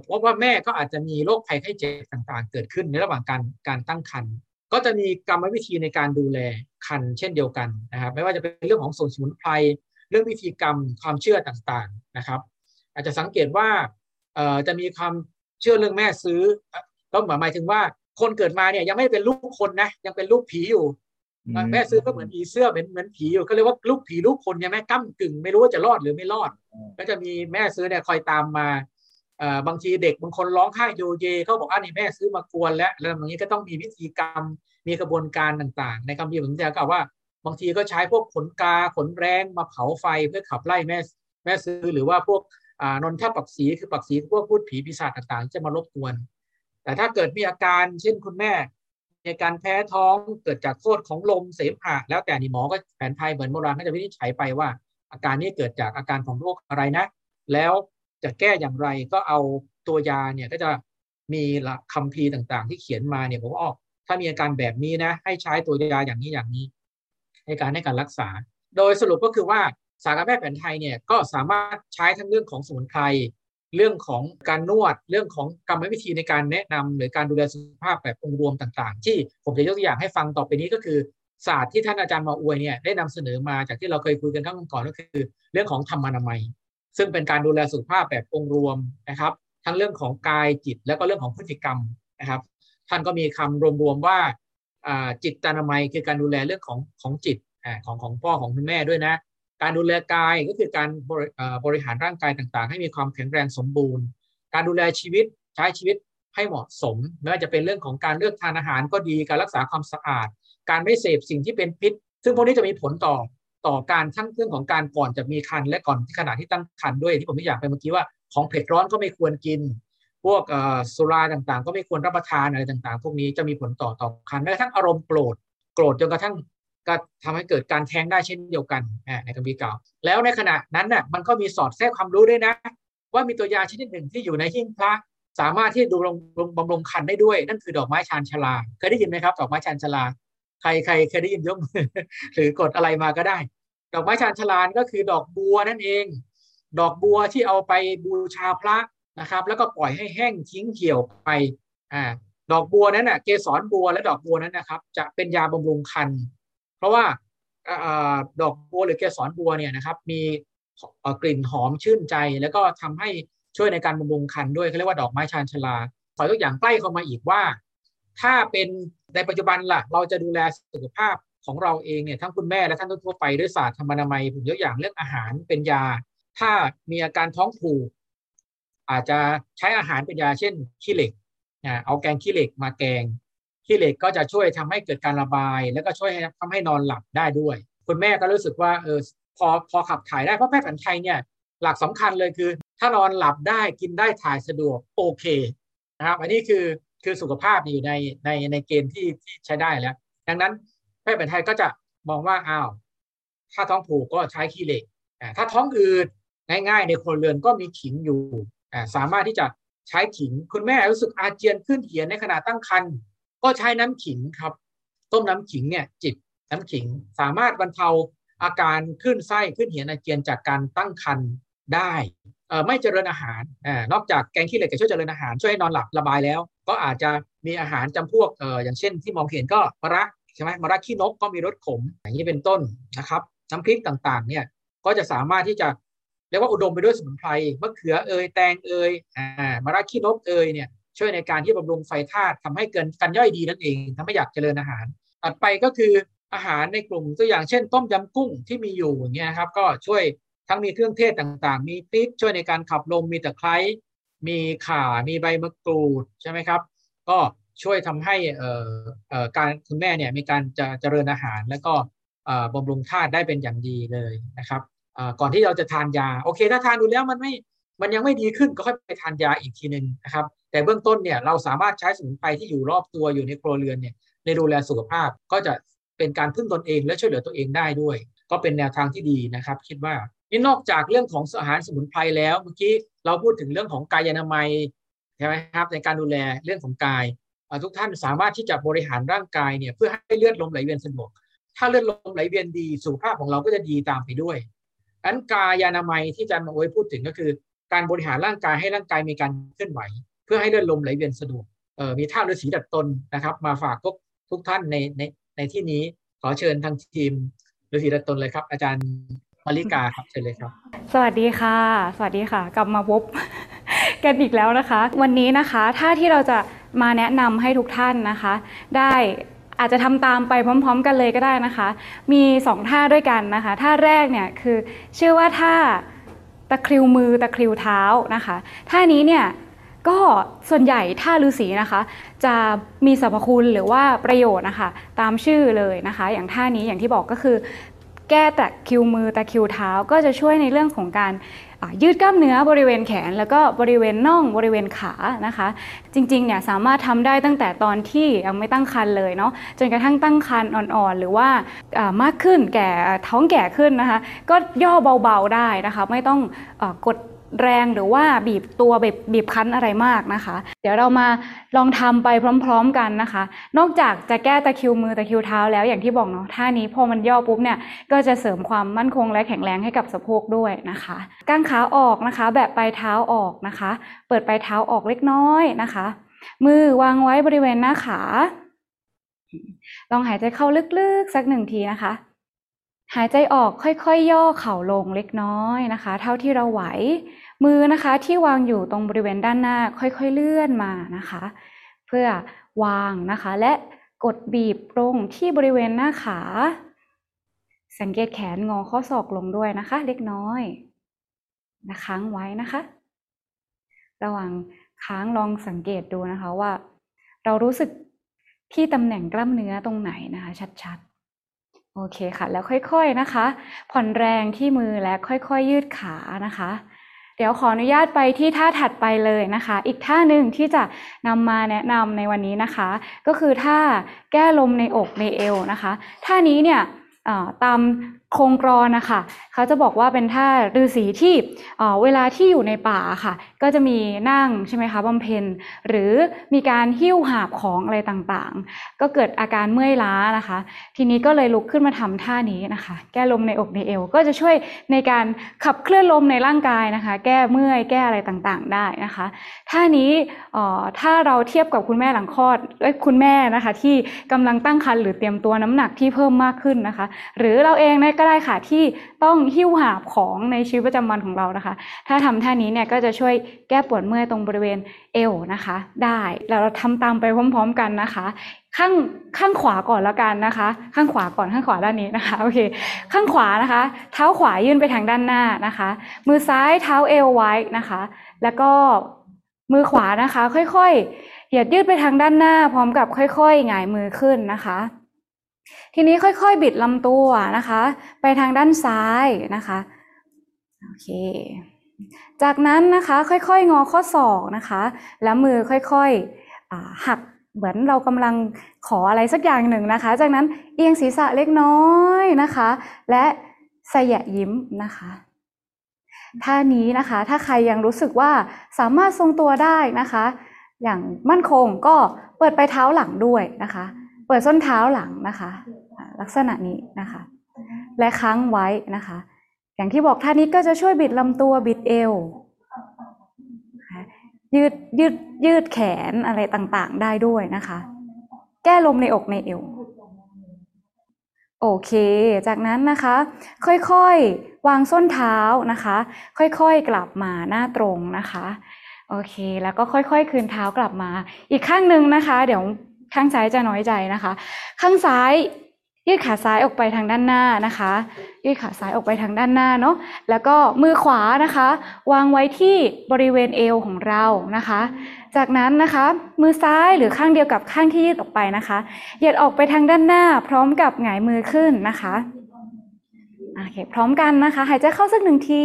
เพราะว่าแม่ก็อาจจะมีโรคภัยไข้เจ็บต่างๆ เกิดขึ้นในระหว่างการการตั้งครรภ์ก็จะมีกรรมวิธีในการดูแลคันเช่นเดียวกันนะครับไม่ว่าจะเป็นเรื่องของสมุนไพรเรื่องวิธีกรรมความเชื่อต่างๆนะครับ อาจจะสังเกตว่าจะมีความเชื่อเรื่องแม่ซื้อก็หมายถึงว่าคนเกิดมาเนี่ยยังไม่เป็นลูกคนนะยังเป็นลูกผีอยู่ แม่ซื้อก็เหมือนผีเสื้อเหมือนเหมือนผีอยู่ก็เรียกว่าลูกผีลูกคนใช่ไหมก้ากึ่ง ไม่รู้ว่าจะรอดหรือไม่รอด ก็จะมีแม่ซื้อเนี่ยคอยตามมาบางทีเด็กบางคนร้องไห้โยเยเขาบอกอ่านี่แม่ซื้อมากวนแล้วแล้วอย่างนี้ก็ต้องมีวิธีกรรมมีกระบวนการต่างๆ ในคำพิพากษาก็ว่า บางทีก็ใช้พวกขนกาขนแรงมาเผาไฟเพื่อขับไล่แม่แม่ซื้อหรือว่าพวกนนทปักสีคือปักสีพวกพูดผีปีศาจต่างๆ จะมารบกวน แต่ถ้าเกิดมีอาการเช่นคุณแม่ ในการแพ้ท้องเกิดจากโทษของลมเสมหะแล้วแต่นี่หมอก็แผนไทยเหมือนโบราณก็จะวินิจฉัยไปว่า อาการนี้เกิดจากอาการของโรคอะไรนะ แล้วจะแก้อย่างไรก็เอาตัวยาเนี่ยก็จะมีคำพีต่างๆ ที่เขียนมาเนี่ยผมออก ถ้ามีอาการแบบนี้นะ ให้ใช้ตัวยาอย่างนี้อย่างนี้ ในการให้การรักษา โดยสรุปก็คือว่าศาสารแพทย์แผนไทยเนี่ยก็สามารถใช้ทั้งเรื่องของสมุนไพร เรื่องของการนวดเรื่องของกรรมวิธีในการแนะนำหรือการดูแลสุขภาพแบบองค์รวมต่างๆ ที่ผมจะยกตัวอย่างให้ฟังต่อไปนี้ก็คือศาสตร์ที่ท่านอาจารย์มาอวยเนี่ยได้นำเสนอมาจากที่เราเคยคุยกันข้งก่อนก็คือ เรื่องของธรรมนามัย ซึ่งเป็นการดูแลสุขภาพแบบองค์รวมนะครับ ทั้งเรื่องของกายจิตแล้วก็เรื่องของพฤติกรรมนะครับ ท่านก็มีคำรวมๆว่าจิตตานามัยคือการดูแลเรื่องของของจิตของของพ่อของคุณแม่ด้วยนะ การดูแลกายก็คือการบริหารร่างกายต่างๆ ให้มีความแข็งแรงสมบูรณ์ การดูแลชีวิตใช้ชีวิตให้เหมาะสมไม่ว่าจะเป็นเรื่องของการเลือกทานอาหารก็ดีการรักษาความสะอาด การไม่เสพสิ่งที่เป็นพิษ ซึ่งพวกนี้จะมีผลต่อต่อการทั้งเรื่องของการก่อนจะมีคันและก่อนที่ขณะที่ตั้งคันด้วยที่ผมไม่อยากไปเมื่อกี้ว่าของเผ็ดร้อนก็ไม่ควรกิน พวกสุราต่างๆ ก็ไม่ควรรับประทานอะไรต่างๆ พวกนี้จะมีผลต่อต่อคันแม้กระทั่งอารมณ์โกรธโกรธจนกระทั่ง ก็ทำให้เกิดการแทงได้เช่นเดียวกันในคัมภีร์เก่า แล้วในขณะนั้นน่ะมันก็มีสอดแทรกความรู้ด้วยนะ ว่ามีตัวยาชนิดหนึ่งที่อยู่ในหิ้งพระสามารถที่ดูลงบำรุงคันได้ด้วย นั่นคือดอกไม้ชานชลา เคยได้ยินไหมครับ ดอกไม้ชานชลา ใครใครเคยได้ยินยกมือหรือกดอะไรมาก็ได้ ดอกไม้ชานชลาก็คือดอกบัวนั่นเอง ดอกบัวที่เอาไปบูชาพระนะครับ แล้วก็ปล่อยให้แห้งทิ้งเหี่ยวไปอ่าดอกบัวนั้นน่ะเกสรบัวและดอกบัวนั้นนะครับ จะเป็นยาบำรุงคัน เพราะว่าดอกบัวหรือเกสรบัวเนี่ยนะครับมีกลิ่นหอมชื่นใจ แล้วก็ทำให้ช่วยในการบำรุงคันด้วยเขาเรียกว่าดอกไม้ชานชลาขอตัวอย่างใกล้เข้ามาอีกว่า ถ้าเป็นในปัจจุบันล่ะ เราจะดูแลสุขภาพของเราเองเนี่ยทั้งคุณแม่และท่านทั่วไปด้วยศาสตร์ธรรมนามัยผมยกอย่างเรื่องอาหารเป็นยา ถ้ามีอาการท้องผูกอาจจะใช้อาหารเป็นยาเช่นขี้เหล็กเอาแกงขี้เหล็กมาแกง ขี้เหล็กก็จะช่วยทำให้เกิดการระบาย แล้วก็ช่วยทำให้นอนหลับได้ด้วย คุณแม่ก็รู้สึกว่าเออพอพอขับถ่ายได้เพราะแพทย์แผนไทยเนี่ยหลักสำคัญเลยคือ ถ้านอนหลับได้กินได้ถ่ายสะดวกโอเคนะครับอันนี้คือคือสุขภาพอยู่ในในในเกณฑ์ที่ที่ใช้ได้แล้ว ดังนั้นแพทย์แผนไทยก็จะมองว่าอ้าวถ้าท้องผูกก็ใช้ขี้เหล็กถ้าท้องอืดง่ายๆ ในคนเรือนก็มีขิงอยู่สามารถที่จะใช้ขิง คุณแม่รู้สึกอาเจียนขึ้นเหียนในขณะตั้งครรภ์ ก็ใช้น้ำขิงครับ ต้มน้ำขิงเนี่ยจิบน้ำขิงสามารถบรรเทาอาการขึ้นไส้ขึ้นเหียนอาเจียนจากการตั้งครรภ์ได้ไม่เจริญอาหารอนอกจากแกงขี้เหล็กจะช่วยเจริญอาหารช่วยให้นอนหลับระบายแล้ว ก็อาจจะมีอาหารจำพวกออย่างเช่นที่มองเห็นก็มะระใช่ไหมมะระขี้นกก็มีรสขม อย่างนี้เป็นต้นนะครับน้ำพริกต่างๆเนี่ยก็จะสามารถที่จะเรียกว่าอุดมไปด้วยสมุนไพรมะเขือเอยแตงเอยอ่ามะระขี้นกเอยเนี่ย ช่วยในการที่บำรุงไฟธาตุทำให้เกินการย่อยดีนั่นเองทำให้อยากเจริญอาหารถัดไปก็คืออาหารในกลุ่มตัวอย่างเช่น ต้มยำกุ้งที่มีอยู่อย่างเงี้ยครับก็ช่วยทั้งมีเครื่องเทศต่างๆ มีพริกช่วยในการขับลมมีตะไคร้มีข่ามีใบมะกรูดใช่ไหมครับ ก็ช่วยทำให้เอ่อเอ่อการคุณแม่เนี่ยมีการจะเจริญอาหาร แล้วก็บำรุงธาตุได้เป็นอย่างดีเลยนะครับก่อนที่เราจะทานยาโอเค ถ้าทานดูแล้วมันไม่ มันยังไม่ดีขึ้นก็ค่อยไปทานยาอีกทีหนึ่งนะครับ แต่เบื้องต้นเนี่ยเราสามารถใช้สมุนไพรที่อยู่รอบตัวอยู่ในครัวเรือนเนี่ยในดูแลสุขภาพก็จะเป็นการพึ่งตนเองและช่วยเหลือตัวเองได้ด้วย ก็เป็นแนวทางที่ดีนะครับ คิดว่านี่นอกจากเรื่องของอาหารสมุนไพรแล้วเมื่อกี้เราพูดถึงเรื่องของกายนามัยใช่ไหมครับในการดูแลเรื่องของกายทุกท่านสามารถที่จะบริหารร่างกายเนี่ยเพื่อให้เลือดลมไหลเวียนสะดวก ถ้าเลือดลมไหลเวียนดีสุขภาพของเราก็จะดีตามไปด้วยอันกายานามัยที่อาจารย์มาโอ้ยพูดถึงก็คือ การบริหารร่างกายให้ร่างกายมีการเคลื่อนไหว เพื่อให้เลือดลมไหลเวียนสะดวกมีท่าฤาษีดัดตนนะครับ มาฝากทุกทุกท่านในในในที่นี้ขอเชิญทางทีมฤาษีดัดตนเลยครับ อาจารย์มาริกาครับเชิญเลยครับ สวัสดีค่ะ สวัสดีค่ะ กลับมาพบกันอีกแล้วนะคะ วันนี้นะคะถ้าที่เราจะมาแนะนำให้ทุกท่านนะคะ ได้อาจจะทำตามไปพร้อม ๆ กันเลยก็ได้นะคะ มี 2 ท่าด้วยกันนะคะ ท่าแรกเนี่ยคือชื่อว่าท่า ตะคริวมือตะคริวเท้านะคะท่านี้เนี่ยก็ส่วนใหญ่ท่าฤาษีนะคะ จะมีสรรพคุณหรือว่าประโยชน์นะคะ ตามชื่อเลยนะคะ อย่างท่านี้อย่างที่บอกก็คือ แก้ตะคิวมือตะคิวเท้าก็จะช่วยในเรื่องของการ ยืดกล้ามเนื้อบริเวณแขน แล้วก็บริเวณน่องบริเวณขานะคะ จริงๆเนี่ยสามารถทำได้ตั้งแต่ตอนที่ยังไม่ตั้งครรภ์เลยเนาะจนกระทั่งตั้งครรภ์อ่อนๆ หรือว่ามากขึ้นแก่ท้องแก่ขึ้นนะคะ ก็ย่อเบาๆได้นะคะ ไม่ต้องกด แรงหรือว่าบีบตัวแบบบีบคั้นอะไรมากนะคะ เดี๋ยวเรามาลองทำไปพร้อม ๆกันนะคะ นอกจากจะแก้ตะคิวมือตะคิวเท้าแล้วอย่างที่บอกเนาะท่านี้พอมันย่อปุ๊บเนี่ยก็จะเสริมความมั่นคงและแข็งแรงให้กับสะโพกด้วยนะคะก้างขาออกนะคะ แบบปลายเท้าออกนะคะ เปิดปลายเท้าออกเล็กน้อยนะคะ มือวางไว้บริเวณหน้าขา ลองหายใจเข้าลึกๆสักหนึ่งทีนะคะหายใจออกค่อยๆยย่อเข่าลงเล็กน้อยนะคะ เท่าที่เราไหว มือนะคะที่วางอยู่ตรงบริเวณด้านหน้าค่อยๆเลื่อนมานะคะ เพื่อวางนะคะ และกดบีบตรงที่บริเวณหน้าขา สังเกตแขนงอข้อศอกลงด้วยนะคะ เล็กน้อยนะค้างไว้นะคะ ระหว่างค้างลองสังเกตดูนะคะว่า เรารู้สึกที่ตำแหน่งกล้ามเนื้อตรงไหนนะคะ ชัดๆ โอเคค่ะ แล้วค่อยๆนะคะ ผ่อนแรงที่มือและค่อยๆ ยืดขานะคะ เดี๋ยวขออนุญาตไปที่ท่าถัดไปเลยนะคะ อีกท่าหนึ่งที่จะนำมาแนะนำในวันนี้นะคะ ก็คือท่าแก้ลมในอกในเอวนะคะ ท่านี้เนี่ยตาม โครงกรอนนะคะเขาจะบอกว่าเป็นท่าฤาษีที่เวลาที่อยู่ในป่าค่ะ ก็จะมีนั่งใช่ไหมคะบำเพ็ญหรือมีการหิ้วหาบของอะไรต่างๆ ก็เกิดอาการเมื่อยล้านะคะ ทีนี้ก็เลยลุกขึ้นมาทำท่านี้นะคะ แก้ลมในอกในเอว ก็จะช่วยในการขับเคลื่อนลมในร่างกายนะคะ แก้เมื่อยแก้อะไรต่างๆ ได้นะคะท่านี้ถ้าเราเทียบกับคุณแม่หลังคลอดคุณแม่นะคะ ที่กำลังตั้งครรภ์หรือเตรียมตัวน้ำหนักที่เพิ่มมากขึ้นนะคะ หรือเราเองเนี่ยก็ได้ค่ะที่ต้องหิ้วหาบของในชีวิตประจำวันของเรานะคะ ถ้าทำท่านี้เนี่ยก็จะช่วยแก้ปวดเมื่อยตรงบริเวณเอวนะคะ ได้แล้วเราทำตามไปพร้อม ๆ กันนะคะ ข้างข้างขวาก่อนแล้วกันนะคะ ข้างขวาก่อนข้างขวาด้านนี้นะคะโอเคข้างขวานะคะ เท้าขวายื่นไปทางด้านหน้านะคะ มือซ้ายเท้าเอวไว้นะคะ แล้วก็มือขวานะคะ ค่อยๆเหยียดยืดไปทางด้านหน้า พร้อมกับค่อยๆหงายมือขึ้นนะคะ ทีนี้ค่อยๆ บิดลำตัวนะคะ ไปทางด้านซ้ายนะคะโอเค จากนั้นนะคะค่อยๆ งอข้อศอกนะคะ แล้วมือค่อยๆหักเหมือนเรากำลังขออะไรสักอย่างหนึ่งนะคะ จากนั้นเอียงศีรษะเล็กน้อยนะคะ และสยะยิ้มนะคะท่านี้นะคะ ถ้าใครยังรู้สึกว่าสามารถทรงตัวได้นะคะ อย่างมั่นคงก็เปิดไปเท้าหลังด้วยนะคะ เปิดส้นเท้าหลังนะคะ ลักษณะนี้นะคะ และค้างไว้นะคะ อย่างที่บอกท่านี้ก็จะช่วยบิดลำตัวบิดเอวยืดยืดยืดแขนอะไรต่างๆ ได้ด้วยนะคะ แก้ลมในอกในเอว โอเค จากนั้นนะคะ ค่อยๆ วางส้นเท้านะคะ ค่อยๆ กลับมาหน้าตรงนะคะ โอเค แล้วก็ค่อยๆ คืนเท้ากลับมา อีกข้างหนึ่งนะคะ เดี๋ยว ข้างซ้ายจะน้อยใจนะคะ ข้างซ้ายยืดขาซ้ายออกไปทางด้านหน้านะคะ ยืดขาซ้ายออกไปทางด้านหน้าเนาะแล้วก็มือขวานะคะ วางไว้ที่บริเวณเอวของเรานะคะ จากนั้นนะคะ มือซ้ายหรือข้างเดียวกับข้างที่ยืดออกไปนะคะเหยียดออกไปทางด้านหน้า พร้อมกับหงายมือขึ้นนะคะโอเคพร้อมกันนะคะ หายใจเข้าสักหนึ่งที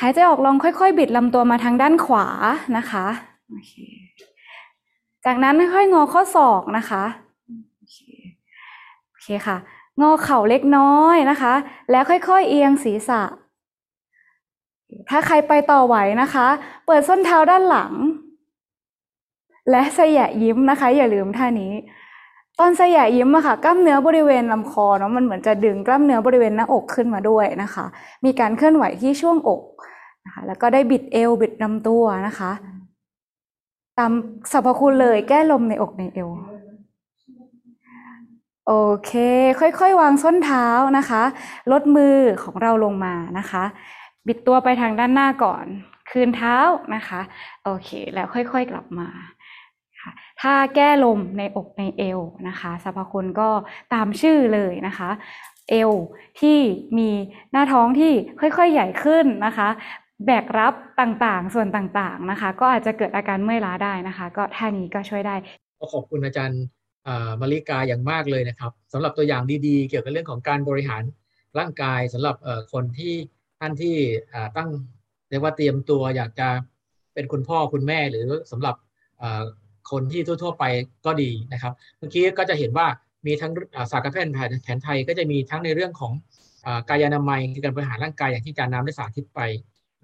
หายใจออกลองค่อย ๆ บิดลำตัวมาทางด้านขวานะคะโอเค จากนั้นค่อยงอข้อศอกนะคะโอเคค่ะ งอเข่าเล็กน้อยนะคะ แล้วค่อยๆเอียงศีรษะ ถ้าใครไปต่อไหวนะคะ เปิดส้นเท้าด้านหลัง และสยะยิ้มนะคะ อย่าลืมท่านี้ตอนสยะยิ้มอะค่ะกล้ามเนื้อบริเวณลำคอเนาะมันเหมือนจะดึงกล้ามเนื้อบริเวณหน้าอกขึ้นมาด้วยนะคะ มีการเคลื่อนไหวที่ช่วงอกนะคะแล้วก็ได้บิดเอวบิดลำตัวนะคะ ตามสรรพคุณเลยแก้ลมในอกในเอว โอเค ค่อยๆ วางส้นเท้านะคะ ลดมือของเราลงมานะคะ บิดตัวไปทางด้านหน้าก่อน คืนเท้านะคะ โอเค แล้วค่อยๆ กลับมาถ้าแก้ลมในอกในเอวนะคะสรรพคุณก็ตามชื่อเลยนะคะ เอวที่มีหน้าท้องที่ค่อยๆ ใหญ่ขึ้นนะคะ แบกรับต่างๆ ส่วนต่างๆนะคะ ก็อาจจะเกิดอาการเมื่อยล้าได้นะคะ ก็ท่านี้ก็ช่วยได้ขอบคุณอาจารย์มาริกาอย่างมากเลยนะครับสำหรับตัวอย่างดีๆ เกี่ยวกับเรื่องของการบริหารร่างกายสำหรับคนที่ท่านที่ตั้งเรียกว่าเตรียมตัวอยากจะเป็นคุณพ่อคุณแม่หรือสำหรับคนที่ทั่วๆไปก็ดีนะครับ เมื่อกี้ก็จะเห็นว่ามีทั้งศาสตร์การแพทย์แผนไทยก็จะมีทั้งในเรื่องของกายนามัยคือการบริหารร่างกายอย่างที่อาจารย์น้ำได้สาธิตไป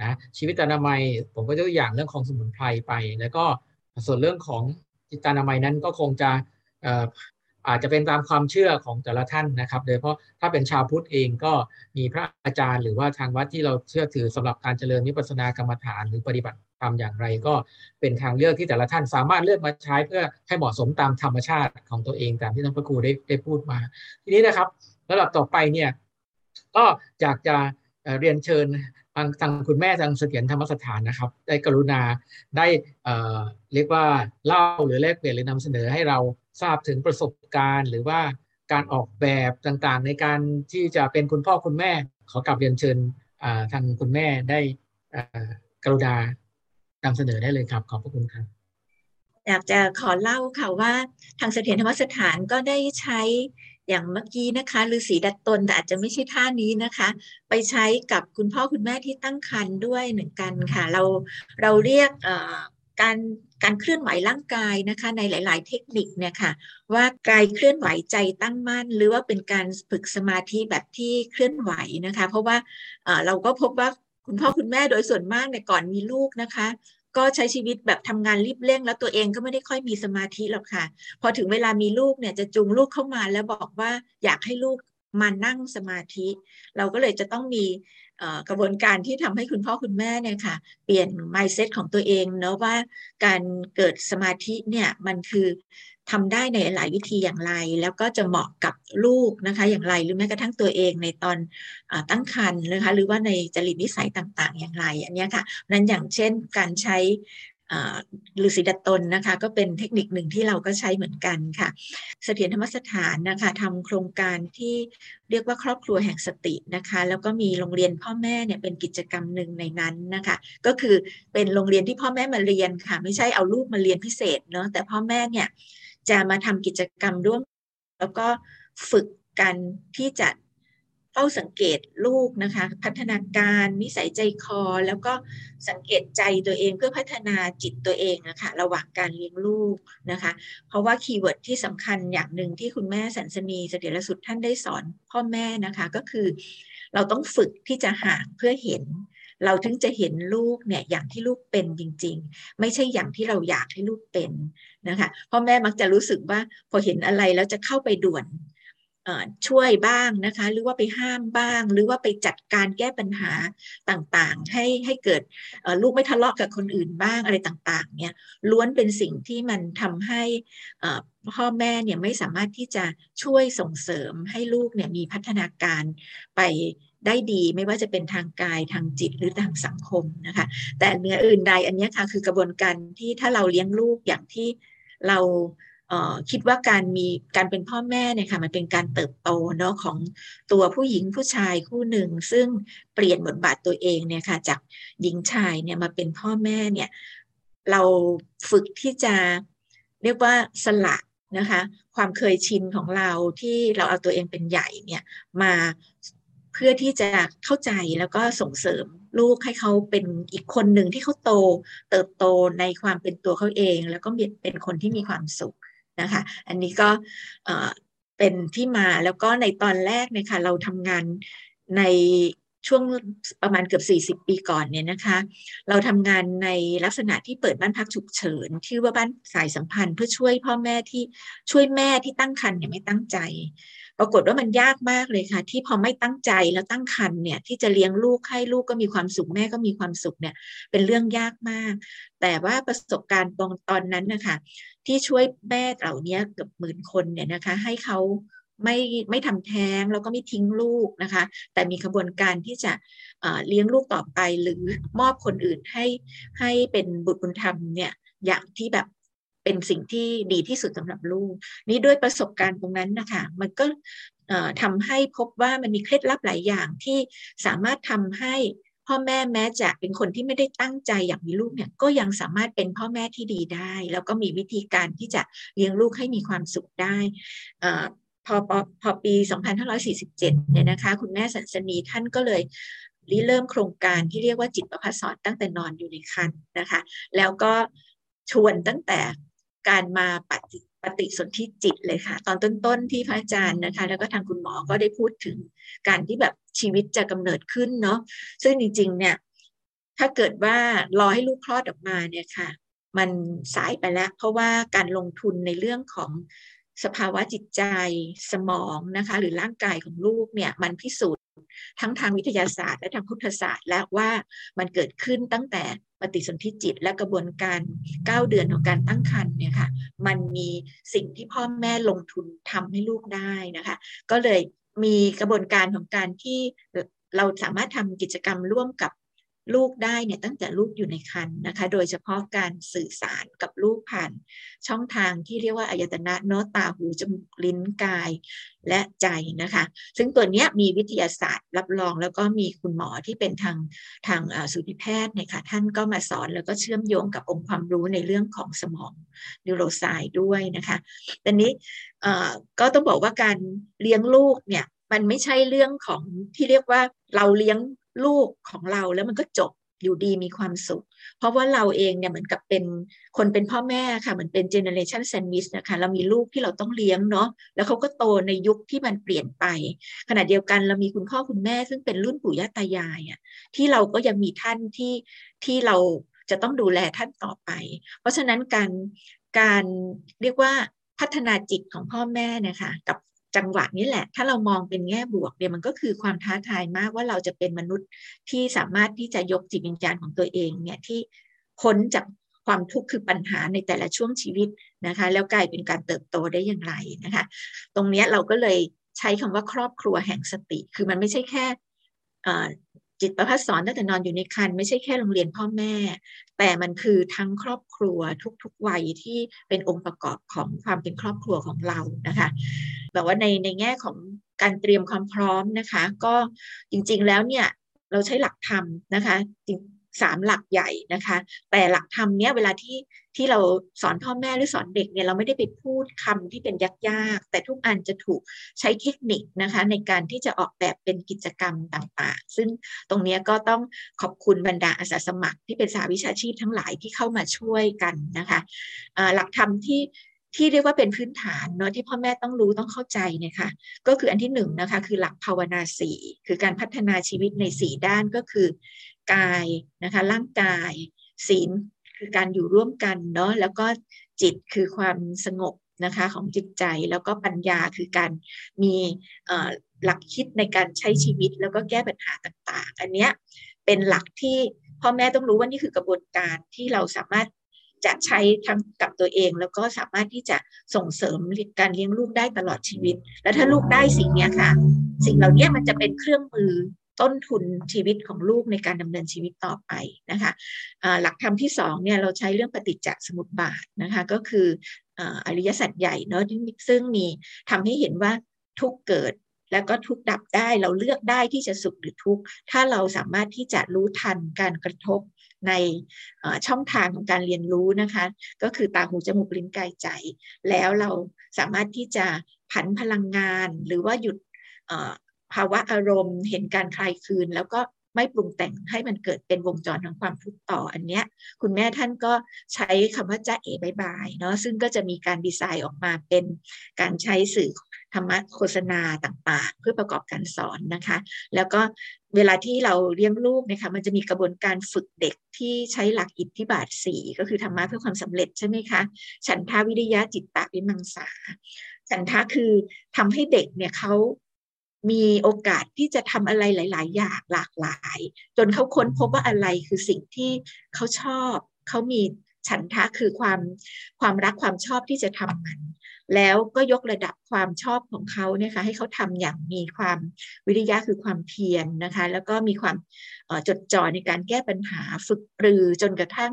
นะชีวิตอนามัยผมก็ยกตัวอย่างเรื่องของสมุนไพรไป แล้วก็ส่วนเรื่องของจิตอนามัยนั้นก็คงจะอาจจะเป็นตามความเชื่อของแต่ละท่านนะครับ โดยเฉพาะถ้าเป็นชาวพุทธเองก็มีพระอาจารย์ หรือว่าทางวัดที่เราเชื่อถือสำหรับการเจริญวิปัสสนากรรมฐานหรือปฏิบัติธรรมอย่างไรก็เป็นทางเลือกที่แต่ละท่านสามารถเลือกมาใช้เพื่อให้เหมาะสมตามธรรมชาติของตัวเองตามที่ท่านพระครูได้ได้พูดมา ทีนี้นะครับระดับต่อไปเนี่ยก็อยากจะ เรียนเชิญทางทางคุณแม่ทางเสถียรธรรมสถานนะครับ ได้กรุณาได้เรียกว่าเล่าหรือแลกเปลี่ยนหรือนำเสนอให้เราทราบถึงประสบการณ์ หรือว่าการออกแบบต่างๆ ในการที่จะเป็นคุณพ่อคุณแม่ ขอกลับเรียนเชิญทางคุณแม่ได้กรุณานำเสนอได้เลยครับขอบพระคุณครับอยากจะขอเล่าค่ะว่าทางเสถียรธรรมสถานก็ได้ใช้ อย่างเมื่อกี้นะคะฤาษีดัดตนแต่อาจจะไม่ใช่ท่านี้นะคะ ไปใช้กับคุณพ่อคุณแม่ที่ตั้งครรภ์ด้วยเหมือนกันค่ะ เราเราเรียกการการเคลื่อนไหวร่างกายนะคะในหลาย ๆ เทคนิคเนี่ยค่ะว่ากายเคลื่อนไหวใจตั้งมั่น หรือว่าเป็นการฝึกสมาธิแบบที่เคลื่อนไหวนะคะ เพราะว่าเราก็พบว่าคุณพ่อคุณแม่โดยส่วนมากเนี่ยก่อนมีลูกนะคะ ก็ใช้ชีวิตแบบทำงานรีบเร่ง แล้วตัวเองก็ไม่ได้ค่อยมีสมาธิหรอกค่ะ พอถึงเวลามีลูกเนี่ยจะจูงลูกเข้ามาแล้วบอกว่าอยากให้ลูกมานั่งสมาธิ เราก็เลยจะต้องมีกระบวนการที่ทำให้คุณพ่อคุณแม่เนี่ยค่ะ เปลี่ยน mindset ของตัวเองเนาะว่าการเกิดสมาธิเนี่ยมันคือ ทำได้ในหลายวิธีอย่างไร แล้วก็จะเหมาะกับลูกนะคะ อย่างไรหรือแม้กระทั่งตัวเองในตอนอตั้งครรภ์นะคะหรือว่าในจริตนิสัยต่างๆ อย่างไร อันนี้ค่ะนั้นอย่างเช่นการใช้ฤาษีดัดตนนะคะก็เป็นเทคนิคหนึ่งที่เราก็ใช้เหมือนกันค่ะ เสถียรธรรมสถานนะคะทำโครงการที่เรียกว่าครอบครัวแห่งสตินะคะ แล้วก็มีโรงเรียนพ่อแม่เนี่ยเป็นกิจกรรมหนึ่งในนั้นนะคะ ก็คือเป็นโรงเรียนที่พ่อแม่มาเรียนค่ะ ไม่ใช่เอาลูกมาเรียนพิเศษเนาะแต่พ่อแม่เนี่ย จะมาทำกิจกรรมร่วม แล้วก็ฝึกกันที่จะเฝ้าสังเกตลูกนะคะ พัฒนาการนิสัยใจคอ แล้วก็สังเกตใจตัวเองเพื่อพัฒนาจิตตัวเองนะคะระหว่างการเลี้ยงลูกนะคะ เพราะว่าคีย์เวิร์ดที่สำคัญอย่างหนึ่งที่คุณแม่สันสนีเสถียรสุดท่านได้สอนพ่อแม่นะคะก็คือ เราต้องฝึกที่จะห่างเพื่อเห็น เราถึงจะเห็นลูกเนี่ยอย่างที่ลูกเป็นจริง ๆ ไม่ใช่อย่างที่เราอยากให้ลูกเป็นนะคะพ่อแม่มักจะรู้สึกว่าพอเห็นอะไรแล้วจะเข้าไปด่วนช่วยบ้างนะคะหรือว่าไปห้ามบ้าง หรือว่าไปจัดการแก้ปัญหาต่างๆ ให้ให้เกิดลูกไม่ทะเลาะกับคนอื่นบ้างอะไรต่างๆเนี่ยล้วนเป็นสิ่งที่มันทำให้พ่อแม่เนี่ยไม่สามารถที่จะช่วยส่งเสริมให้ลูกเนี่ยมีพัฒนาการไปได้ดีไม่ว่าจะเป็นทางกายทางจิตหรือทางสังคมนะคะ แต่เนื้ออื่นใดอันนี้ค่ะคือกระบวนการที่ถ้าเราเลี้ยงลูกอย่างที่เราคิดว่าการมีการเป็นพ่อแม่เนี่ยค่ะมันเป็นการเติบโตเนาะของตัวผู้หญิงผู้ชายคู่หนึ่ง ซึ่งเปลี่ยนบทบาทตัวเองเนี่ยค่ะจากหญิงชายเนี่ยมาเป็นพ่อแม่เนี่ยเราฝึกที่จะเรียกว่าสละนะคะความเคยชินของเราที่เราเอาตัวเองเป็นใหญ่เนี่ยมา เพื่อที่จะเข้าใจแล้วก็ส่งเสริมลูกให้เขาเป็นอีกคนหนึ่งที่เขาโต เติบโตในความเป็นตัวเขาเอง แล้วก็เป็นคนที่มีความสุขนะคะ อันนี้ก็เป็นที่มาแล้วก็ในตอนแรกเนี่ยค่ะเราทำงานในช่วงประมาณเกือบ 40 ปีก่อนเนี่ยนะคะ เราทำงานในลักษณะที่เปิดบ้านพักฉุกเฉินที่ว่าบ้านสายสัมพันธ์เพื่อช่วยพ่อแม่ที่ช่วยแม่ที่ตั้งครรภ์เนี่ยไม่ตั้งใจ ปรากฏว่ามันยากมากเลยค่ะ ที่พอไม่ตั้งใจแล้วตั้งครรภ์เนี่ยที่จะเลี้ยงลูกให้ลูกก็มีความสุขแม่ก็มีความสุขเนี่ยเป็นเรื่องยากมาก แต่ว่าประสบการณ์ตรงตอนนั้นนะคะที่ช่วยแม่เหล่านี้เกือบหมื่นคนเนี่ยนะคะให้เขาไม่ไม่ทำแท้งแล้วก็ไม่ทิ้งลูกนะคะ แต่มีกระบวนการที่จะเลี้ยงลูกต่อไปหรือมอบคนอื่นให้ให้เป็นบุตรบุญธรรมเนี่ยอย่างที่แบบ เป็นสิ่งที่ดีที่สุดสำหรับลูก นี่ด้วยประสบการณ์ตรงนั้นนะคะมันก็ทำให้พบว่ามันมีเคล็ดลับหลายอย่างที่สามารถทำให้พ่อแม่แม้จะเป็นคนที่ไม่ได้ตั้งใจอยากมีลูกเนี่ยก็ยังสามารถเป็นพ่อแม่ที่ดีได้ แล้วก็มีวิธีการที่จะเลี้ยงลูกให้มีความสุขได้พอพอพอปี 2547 เนี่ยนะคะ คุณแม่สันสนีท่านก็เลยริเริ่มโครงการที่เรียกว่าจิตประพัสสอนตั้งแต่นอนอยู่ในครรภ์นะคะ แล้วก็ชวนตั้งแต่ การมาปฏิปฏิสนธิจิตเลยค่ะ ตอนต้นๆที่พระอาจารย์นะคะ แล้วก็ทางคุณหมอก็ได้พูดถึงการที่แบบชีวิตจะกำเนิดขึ้นเนาะซึ่งจริงๆเนี่ยถ้าเกิดว่ารอให้ลูกคลอดออกมาเนี่ยค่ะ มันสายไปแล้ว เพราะว่าการลงทุนในเรื่องของสภาวะจิตใจสมองนะคะ หรือร่างกายของลูกเนี่ยมันพิสูจน์ ทั้งทางวิทยาศาสตร์ และทางพุทธศาสตร์ และว่ามันเกิดขึ้นตั้งแต่ปฏิสนธิจิตและกระบวนการ 9 เดือนของการตั้งครรภ์เนี่ยค่ะมันมีสิ่งที่พ่อแม่ลงทุนทำให้ลูกได้นะคะก็เลยมีกระบวนการของการที่เราสามารถทำกิจกรรมร่วมกับ ลูกได้เนี่ยตั้งแต่ลูกอยู่ในครรภ์นะคะ โดยเฉพาะการสื่อสารกับลูกผ่าน ช่องทางที่เรียกว่าอายตนะโนตาหูจมูกลิ้นกายและใจนะคะ ซึ่งตัวนี้มีวิทยาศาสตร์รับรองแล้วก็มีคุณหมอที่เป็นทางทางสูติแพทย์เนี่ยค่ะท่านก็มาสอนแล้วก็เชื่อมโยงกับองค์ความรู้ในเรื่องของสมองนิวโรไซด์ด้วยนะคะตอนนี้ก็ต้องบอกว่าการเลี้ยงลูกเนี่ยมันไม่ใช่เรื่องของที่เรียกว่าเราเลี้ยง ลูกของเราแล้วมันก็จบอยู่ดีมีความสุข เพราะว่าเราเองเนี่ยเหมือนกับเป็นคนเป็นพ่อแม่ค่ะเหมือนเป็นเจเนเรชันแซนด์วิชนะคะเรามีลูกที่เราต้องเลี้ยงเนาะแล้วเขาก็โตในยุคที่มันเปลี่ยนไป ขณะเดียวกันเรามีคุณพ่อคุณแม่ซึ่งเป็นรุ่นปู่ย่าตายายอะที่เราก็ยังมีท่านที่ที่เราจะต้องดูแลท่านต่อไป เพราะฉะนั้นการการเรียกว่าพัฒนาจิตของพ่อแม่นี่ยค่ะกับ จังหวะนี้แหละ ถ้าเรามองเป็นแง่บวกเนี่ยมันก็คือความท้าทายมากว่าเราจะเป็นมนุษย์ที่สามารถที่จะยกจิตวิญญาณของตัวเองเนี่ยที่พ้นจากความทุกข์คือปัญหาในแต่ละช่วงชีวิตนะคะ แล้วกลายเป็นการเติบโตได้อย่างไรนะคะ ตรงนี้เราก็เลยใช้คำว่าครอบครัวแห่งสติ คือมันไม่ใช่แค่ จิตประพัฒสอนตั้งแต่นอนอยู่ในครรภ์ไม่ใช่แค่โรงเรียนพ่อแม่ แต่มันคือทั้งครอบครัวทุกๆวัยที่เป็นองค์ประกอบของความเป็นครอบครัวของเรานะคะแบบว่าในในแง่ของการเตรียมความพร้อมนะคะ ก็จริงๆแล้วเนี่ยเราใช้หลักธรรมนะคะ สามหลักใหญ่นะคะ แต่หลักธรรมเนี้ยเวลาที่ที่เราสอนพ่อแม่หรือสอนเด็กเนี่ยเราไม่ได้ไปพูดคำที่เป็นยากๆ แต่ทุกอันจะถูกใช้เทคนิคนะคะในการที่จะออกแบบเป็นกิจกรรมต่างๆ ซึ่งตรงนี้ก็ต้องขอบคุณบรรดาอาสาสมัครที่เป็นสาวิชาชีพทั้งหลายที่เข้ามาช่วยกันนะคะหลักธรรมที่ที่เรียกว่าเป็นพื้นฐานเนาะที่พ่อแม่ต้องรู้ต้องเข้าใจนี่ยค่ะก็คืออันที่หนึ่งนะคะคือหลักภาวนาสี่คือการพัฒนาชีวิตในสี่ด้านก็คือ กายนะคะร่างกายศีลคือการอยู่ร่วมกันเนาะแล้วก็จิตคือความสงบนะคะของจิตใจแล้วก็ปัญญาคือการมีหลักคิดในการใช้ชีวิตแล้วก็แก้ปัญหาต่างๆ อันเนี้ยเป็นหลักที่พ่อแม่ต้องรู้ว่านี่คือกระบวนการที่เราสามารถจะใช้ทั้งกับตัวเอง แล้วก็สามารถที่จะส่งเสริมการเลี้ยงลูกได้ตลอดชีวิต แล้วถ้าลูกได้สิ่งนี้ค่ะ สิ่งเหล่านี้มันจะเป็นเครื่องมือ ต้นทุนชีวิตของลูกในการดำเนินชีวิตต่อไปนะคะหลักธรรมที่สองเนี่ยเราใช้เรื่องปฏิจจสมุปบาทนะคะก็คืออริยสัจใหญ่เนาะซึ่งมีทำให้เห็นว่าทุกเกิดแล้วก็ทุกดับได้เราเลือกได้ที่จะสุขหรือทุกข์ถ้าเราสามารถที่จะรู้ทันการกระทบในช่องทางของการเรียนรู้นะคะ ก็คือตาหูจมูกลิ้นกายใจ แล้วเราสามารถที่จะผันพลังงานหรือว่าหยุด ภาวะอารมณ์ เห็นการคลายคืน แล้วก็ไม่ปรุงแต่งให้มันเกิดเป็นวงจรของความทุกข์ต่ออันเนี้ยคุณแม่ท่านก็ใช้คำว่าจ้าเอ๋บายบายเนาะซึ่งก็จะมีการดีไซน์ออกมาเป็นการใช้สื่อธรรมะโฆษณาต่างๆ เพื่อประกอบการสอนนะคะ แล้วก็เวลาที่เราเลี้ยงลูกนะคะมันจะมีกระบวนการฝึกเด็กที่ใช้หลักอิทธิบาทสี่ก็คือธรรมะเพื่อความสำเร็จใช่ไหมคะฉันทาวิริยะจิตตะวิมังสาฉันทะคือทำให้เด็กเนี่ยเขา มีโอกาสที่จะทำอะไรหลาย ๆ อย่างหลากหลาย จนเขาค้นพบว่าอะไรคือสิ่งที่เขาชอบ เขามี ฉันทะคือความความรักความชอบที่จะทำมัน แล้วก็ยกระดับความชอบของเขาเนี่ยค่ะให้เขาทำอย่างมีความวิริยะคือความเพียรนนะคะ แล้วก็มีความจดจ่อในการแก้ปัญหาฝึกปรือจนกระทั่ง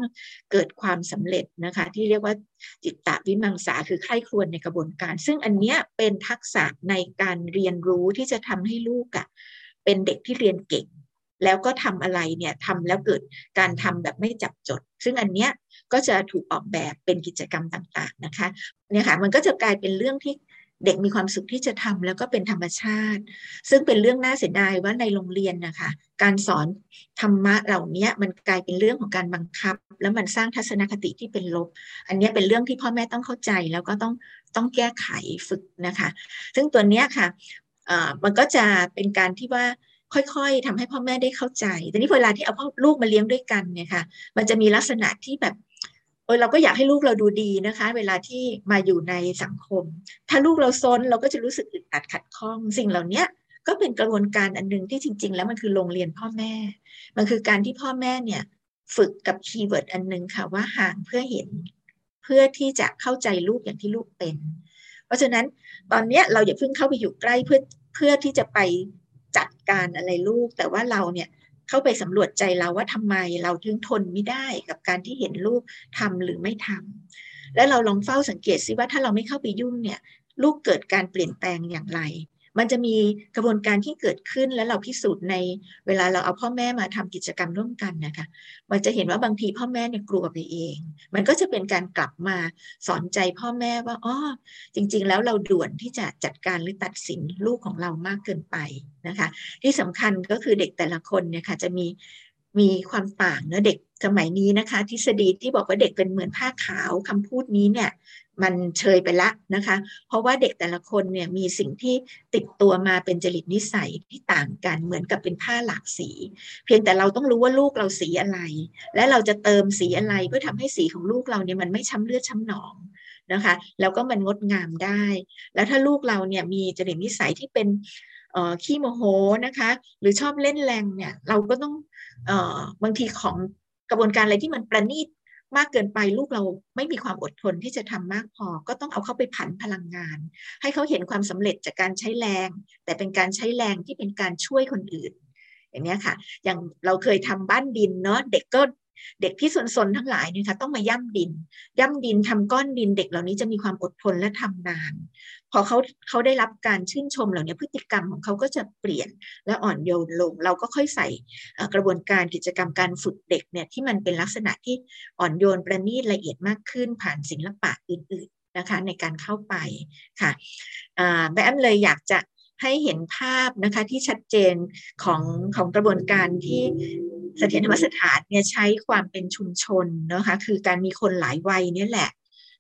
เกิดความสำเร็จนะคะ ที่เรียกว่าจิตตวิมังสาคือใคร่ครวญในกระบวนการ ซึ่งอันเนี้ยเป็นทักษะในการเรียนรู้ที่จะทำให้ลูกอะเป็นเด็กที่เรียนเก่ง แล้วก็ทำอะไรเนี่ยทำแล้วเกิดการทำแบบไม่จับจด ซึ่งอันเนี้ยก็จะถูกออกแบบเป็นกิจกรรมต่างๆนะคะเนี่ยค่ะมันก็จะกลายเป็นเรื่องที่เด็กมีความสุขที่จะทำแล้วก็เป็นธรรมชาติ ซึ่งเป็นเรื่องน่าเสียดายว่าในโรงเรียนนะคะการสอนธรรมะเหล่านี้มันกลายเป็นเรื่องของการบังคับ แล้วมันสร้างทัศนคติที่เป็นลบ อันนี้เป็นเรื่องที่พ่อแม่ต้องเข้าใจแล้วก็ต้องต้องแก้ไขฝึกนะคะ ซึ่งตัวเนี้ยค่ะมันก็จะเป็นการที่ว่า ค่อยๆทำให้พ่อแม่ได้เข้าใจ แต่นี้เวลาที่เอาพ่อลูกมาเลี้ยงด้วยกันเนี่ยค่ะ มันจะมีลักษณะที่แบบเออเราก็อยากให้ลูกเราดูดีนะคะ เวลาที่มาอยู่ในสังคม ถ้าลูกเราซนเราก็จะรู้สึกอึดอัดขัดข้อง สิ่งเหล่านี้ก็เป็นกระบวนการอันหนึ่งที่จริง ๆ แล้วมันคือโรงเรียนพ่อแม่ มันคือการที่พ่อแม่เนี่ยฝึกกับ keyword อันหนึ่งค่ะว่าห่างเพื่อเห็น เพื่อที่จะเข้าใจลูกอย่างที่ลูกเป็น เพราะฉะนั้นตอนนี้เราอย่าเพิ่งเข้าไปอยู่ใกล้เพื่อเพื่อที่จะไป จัดการอะไรลูก แต่ว่าเราเนี่ยเข้าไปสำรวจใจเราว่าทำไมเราถึงทนไม่ได้กับการที่เห็นลูกทำหรือไม่ทำและเราลองเฝ้าสังเกตซิว่าถ้าเราไม่เข้าไปยุ่งเนี่ยลูกเกิดการเปลี่ยนแปลงอย่างไร มันจะมีกระบวนการที่เกิดขึ้นแล้วเราพิสูจน์ในเวลาเราเอาพ่อแม่มาทำกิจกรรมร่วมกันนะคะมันจะเห็นว่าบางทีพ่อแม่เนี่ยกลัวไปเอง มันก็จะเป็นการกลับมาสอนใจพ่อแม่ว่าอ๋อจริง ๆ แล้วเราด่วนที่จะจัดการหรือตัดสินลูกของเรามากเกินไปนะคะ ที่สำคัญก็คือเด็กแต่ละคนเนี่ยค่ะจะมีมีความต่างเนะเด็กสมัยนี้นะคะ ทฤษฎีที่บอกว่าเด็กเป็นเหมือนผ้าขาวคำพูดนี้เนี่ย มันเชยไปละนะคะ เพราะว่าเด็กแต่ละคนเนี่ยมีสิ่งที่ติดตัวมาเป็นจริตนิสัยที่ต่างกันเหมือนกับเป็นผ้าหลากสี เพียงแต่เราต้องรู้ว่าลูกเราสีอะไร และเราจะเติมสีอะไรเพื่อทำให้สีของลูกเราเนี่ยมันไม่ช้ำเลือดช้ำหนองนะคะแล้วก็มันงดงามได้ แล้วถ้าลูกเราเนี่ยมีจริตนิสัยที่เป็นขี้โมโหนะคะ หรือชอบเล่นแรงเนี่ยเราก็ต้องบางทีของกระบวนการอะไรที่มันประณีต มากเกินไปลูกเราไม่มีความอดทนที่จะทำมากพอ ก็ต้องเอาเข้าไปผันพลังงาน ให้เขาเห็นความสำเร็จจากการใช้แรง แต่เป็นการใช้แรงที่เป็นการช่วยคนอื่น อย่างนี้ค่ะ อย่างเราเคยทำบ้านดินเนาะเด็กก็เด็กที่สนๆทั้งหลายเนี่ยค่ะต้องมาย่ำดิน ย่ำดินทำก้อนดินเด็กเหล่านี้จะมีความอดทนและทำนาน พอเขาเขาได้รับการชื่นชมเหล่านี้พฤติกรรมของเขาก็จะเปลี่ยนและอ่อนโยนลง เราก็ค่อยใส่กระบวนการกิจกรรมการฝึกเด็กเนี่ยที่มันเป็นลักษณะที่อ่อนโยนประณีตละเอียดมากขึ้นผ่านศิลปะอื่นๆนะคะในการเข้าไปค่ะแม่แอมเลยอยากจะให้เห็นภาพนะคะที่ชัดเจนของของกระบวนการที่เสถียรธรรมสถานเนี่ยใช้ความเป็นชุมชนนะคะคือการมีคนหลายวัยนี่แหละ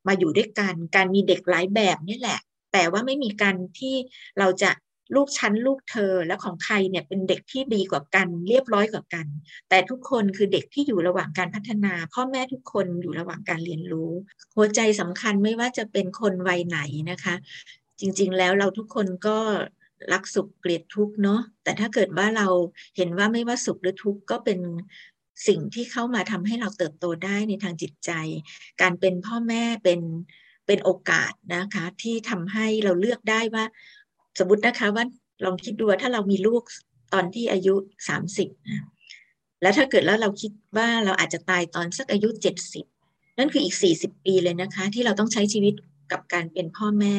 มาอยู่ด้วยกัน การมีเด็กหลายแบบนี่แหละ แต่ว่าไม่มีการที่เราจะลูกชั้นลูกเธอและของใครเนี่ยเป็นเด็กที่ดีกว่ากัน เรียบร้อยกว่ากัน แต่ทุกคนคือเด็กที่อยู่ระหว่างการพัฒนา พ่อแม่ทุกคนอยู่ระหว่างการเรียนรู้ หัวใจสำคัญไม่ว่าจะเป็นคนวัยไหนนะคะ จริงๆแล้วเราทุกคนก็รักสุขเกลียดทุกเนาะแต่ถ้าเกิดว่าเราเห็นว่าไม่ว่าสุขหรือทุกข์ก็เป็นสิ่งที่เข้ามาทำให้เราเติบโตได้ในทางจิตใจ การเป็นพ่อแม่เป็น เป็นโอกาสนะคะ ที่ทำให้เราเลือกได้ว่า สมมตินะคะว่าลองคิดดูถ้าเรามีลูกตอนที่อายุสามสิบนะแล้วถ้าเกิดแล้วเราคิดว่าเราอาจจะตายตอนสักอายุเจ็ดสิบนั่นคืออีกสี่สิบปีเลยนะคะ ที่เราต้องใช้ชีวิตกับการเป็นพ่อแม่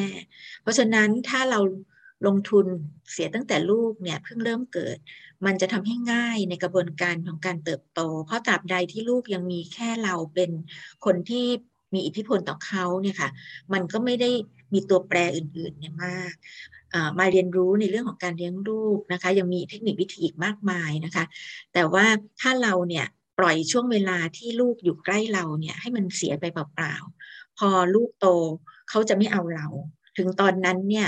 เพราะฉะนั้นถ้าเราลงทุนเสียตั้งแต่ลูกเนี่ยเพิ่งเริ่มเกิด มันจะทำให้ง่ายในกระบวนการของการเติบโต เพราะตราบใดที่ลูกยังมีแค่เราเป็นคนที่ มีอิทธิพลต่อเขาเนี่ยค่ะมันก็ไม่ได้มีตัวแปรอื่นๆเนี่ยมากมาเรียนรู้ในเรื่องของการเลี้ยงลูกนะคะ ยังมีเทคนิควิธีอีกมากมายนะคะ แต่ว่าถ้าเราเนี่ยปล่อยช่วงเวลาที่ลูกอยู่ใกล้เราเนี่ยให้มันเสียไปเปล่าๆพอลูกโตเขาจะไม่เอาเรา ถึงตอนนั้นเนี่ย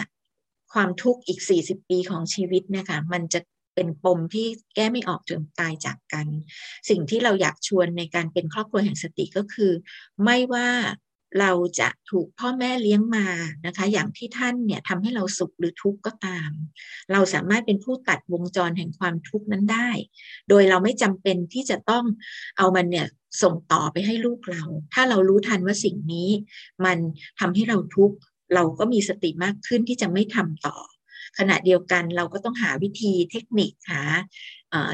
ความทุกข์อีก 40 ปีของชีวิตเนี่ยค่ะมันจะ เป็นปมที่แก้ไม่ออกจนตายจากกัน สิ่งที่เราอยากชวนในการเป็นครอบครัวแห่งสติก็คือ ไม่ว่าเราจะถูกพ่อแม่เลี้ยงมานะคะ อย่างที่ท่านเนี่ยทำให้เราสุขหรือทุกข์ก็ตาม เราสามารถเป็นผู้ตัดวงจรแห่งความทุกข์นั้นได้ โดยเราไม่จำเป็นที่จะต้องเอามันเนี่ยส่งต่อไปให้ลูกเรา ถ้าเรารู้ทันว่าสิ่งนี้ มันทำให้เราทุกข์เราก็มีสติมากขึ้นที่จะไม่ทำต่อ ขณะเดียวกันเราก็ต้องหาวิธีเทคนิคหา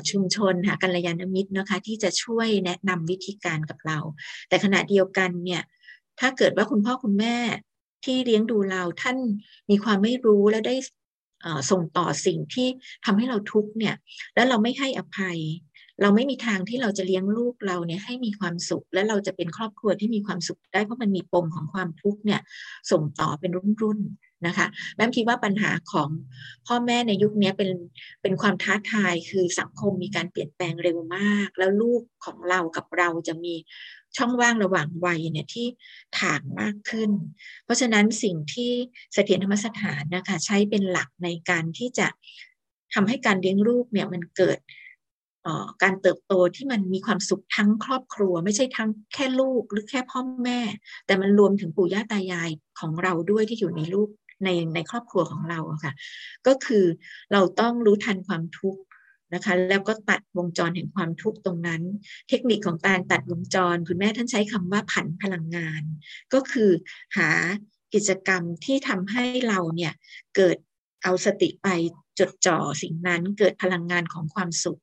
ชุมชนหากัลยาณมิตรนะคะที่จะช่วยแนะนำวิธีการกับเรา แต่ขณะเดียวกันเนี่ยถ้าเกิดว่าคุณพ่อคุณแม่ที่เลี้ยงดูเราท่านมีความไม่รู้และได้ส่งต่อสิ่งที่ทำให้เราทุกข์เนี่ยแล้วเราไม่ให้อภัย เราไม่มีทางที่เราจะเลี้ยงลูกเราเนี่ยให้มีความสุข และเราจะเป็นครอบครัวที่มีความสุขได้เพราะมันมีปมของความทุกข์เนี่ยส่งต่อเป็นรุ่นๆนะคะแม่คิดว่าปัญหาของพ่อแม่ในยุคนี้เป็นเป็นความท้าทายคือสังคมมีการเปลี่ยนแปลงเร็วมาก แล้วลูกของเรากับเราจะมีช่องว่างระหว่างวัยเนี่ยที่ถ่างมากขึ้น เพราะฉะนั้นสิ่งที่เสถียรธรรมสถานนะคะใช้เป็นหลักในการที่จะทำให้การเลี้ยงลูกเนี่ยมันเกิดการเติบโตที่มันมีความสุขทั้งครอบครัว ไม่ใช่ทั้งแค่ลูกหรือแค่พ่อแม่ แต่มันรวมถึงปู่ย่าตายายของเราด้วยที่อยู่ในลูก ในในครอบครัวของเราค่ะ ก็คือเราต้องรู้ทันความทุกข์นะคะแล้วก็ตัดวงจรแห่งความทุกข์ตรงนั้น เทคนิคของการตัดวงจร คุณแม่ท่านใช้คำว่าผันพลังงาน ก็คือหากิจกรรมที่ทำให้เราเนี่ยเกิดเอาสติไปจดจ่อสิ่งนั้นเกิดพลังงานของความสุข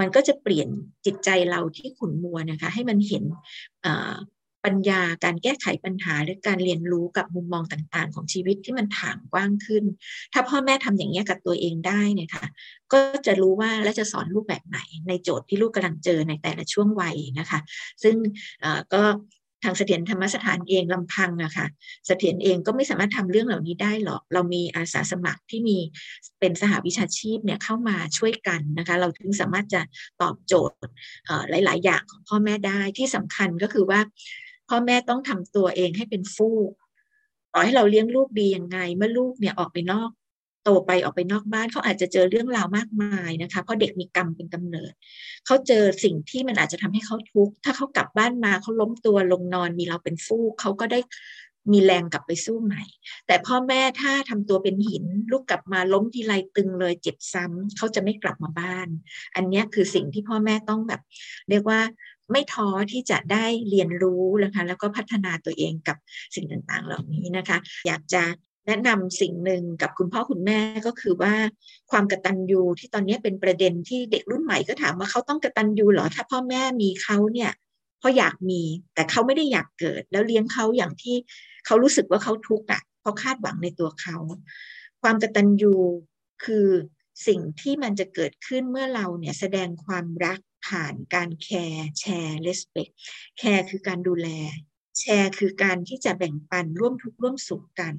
มันก็จะเปลี่ยนจิตใจเราที่ขุนมัวนะคะ ให้มันเห็น ปัญญาการแก้ไขปัญหาหรือการเรียนรู้กับมุมมองต่างๆ ของชีวิตที่มันถ่างกว้างขึ้น ถ้าพ่อแม่ทำอย่างนี้กับตัวเองได้เนี่ยค่ะ ก็จะรู้ว่าและจะสอนลูกแบบไหน ในโจทย์ที่ลูกกำลังเจอในแต่ละช่วงวัยนะคะ ซึ่งก็ทางเสถียรธรรมสถานเองลำพังอะค่ะ เสถียรเองก็ไม่สามารถทำเรื่องเหล่านี้ได้หรอก เรามีอาสาสมัครที่มีเป็นสหวิชาชีพเนี่ยเข้ามาช่วยกันนะคะ เราถึงสามารถจะตอบโจทย์หลาย ๆ อย่างของพ่อแม่ได้ที่สำคัญก็คือว่า พ่อแม่ต้องทำตัวเองให้เป็นฟูกต่อให้เราเลี้ยงลูกดียังไง เมื่อลูกเนี่ยออกไปนอก โตไปออกไปนอกบ้านเขาอาจจะเจอเรื่องราวมากมายนะคะ เพราะเด็กมีกรรมเป็นกำเนิดเขาเจอสิ่งที่มันอาจจะทำให้เขาทุกข์ถ้าเขากลับบ้านมาเขาล้มตัวลงนอนมีเราเป็นฟูกเขาก็ได้มีแรงกลับไปสู้ใหม่ แต่พ่อแม่ถ้าทำตัวเป็นหิน ลูกกลับมาล้มทีไรตึงเลยเจ็บซ้ำเขาจะไม่กลับมาบ้าน อันนี้คือสิ่งที่พ่อแม่ต้องแบบ เรียกว่า ไม่ท้อที่จะได้เรียนรู้นะคะแล้วก็พัฒนาตัวเองกับสิ่งต่างๆ เหล่านี้นะคะ อยากจะแนะนำสิ่งหนึ่งกับคุณพ่อคุณแม่ก็คือว่าความกระตัญญูที่ตอนนี้เป็นประเด็นที่เด็กรุ่นใหม่ก็ถามว่าเขาต้องกระตัญญูเหรอถ้าพ่อแม่มีเขาเนี่ยเพราะอยากมีแต่เขาไม่ได้อยากเกิด แล้วเลี้ยงเขาอย่างที่เขารู้สึกว่าเขาทุกข์อะเพราะคาดหวังในตัวเขา ความกระตัญญูคือสิ่งที่มันจะเกิดขึ้นเมื่อเราเนี่ยแสดงความรัก ผ่านการแคร์แชร์เลสเปกแคร์คือการดูแล แชร์คือการที่จะแบ่งปันร่วมทุกข์ร่วมสุขกัน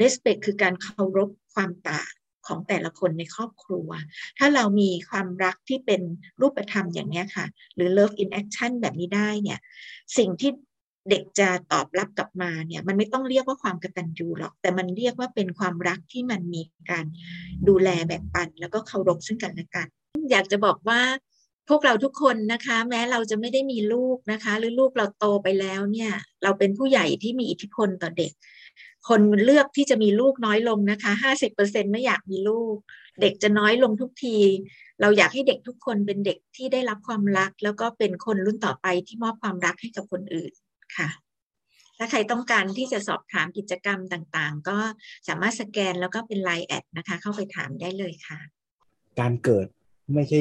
respect คือการเคารพความต่างของแต่ละคนในครอบครัว ถ้าเรามีความรักที่เป็นรูปธรรมอย่างนี้ค่ะ หรือ love in action แบบนี้ได้เนี่ย สิ่งที่เด็กจะตอบรับกลับมาเนี่ย มันไม่ต้องเรียกว่าความกตัญญูหรอก แต่มันเรียกว่าเป็นความรักที่มันมีการดูแลแบ่งปัน แล้วก็เคารพซึ่งกันและกัน อยากจะบอกว่า พวกเราทุกคนนะคะ แม้เราจะไม่ได้มีลูกนะคะ หรือลูกเราโตไปแล้วเนี่ย เราเป็นผู้ใหญ่ที่มีอิทธิพลต่อเด็ก คนเลือกที่จะมีลูกน้อยลงนะคะห้าสิบเปอร์เซ็นไม่อยากมีลูก เด็กจะน้อยลงทุกที เราอยากให้เด็กทุกคนเป็นเด็กที่ได้รับความรัก แล้วก็เป็นคนรุ่นต่อไปที่มอบความรักให้กับคนอื่นค่ะถ้าใครต้องการที่จะสอบถามกิจกรรมต่างๆ ก็สามารถสแกนแล้วก็เป็นไลน์แอดนะคะ เข้าไปถามได้เลยค่ะ การเกิดไม่ใช่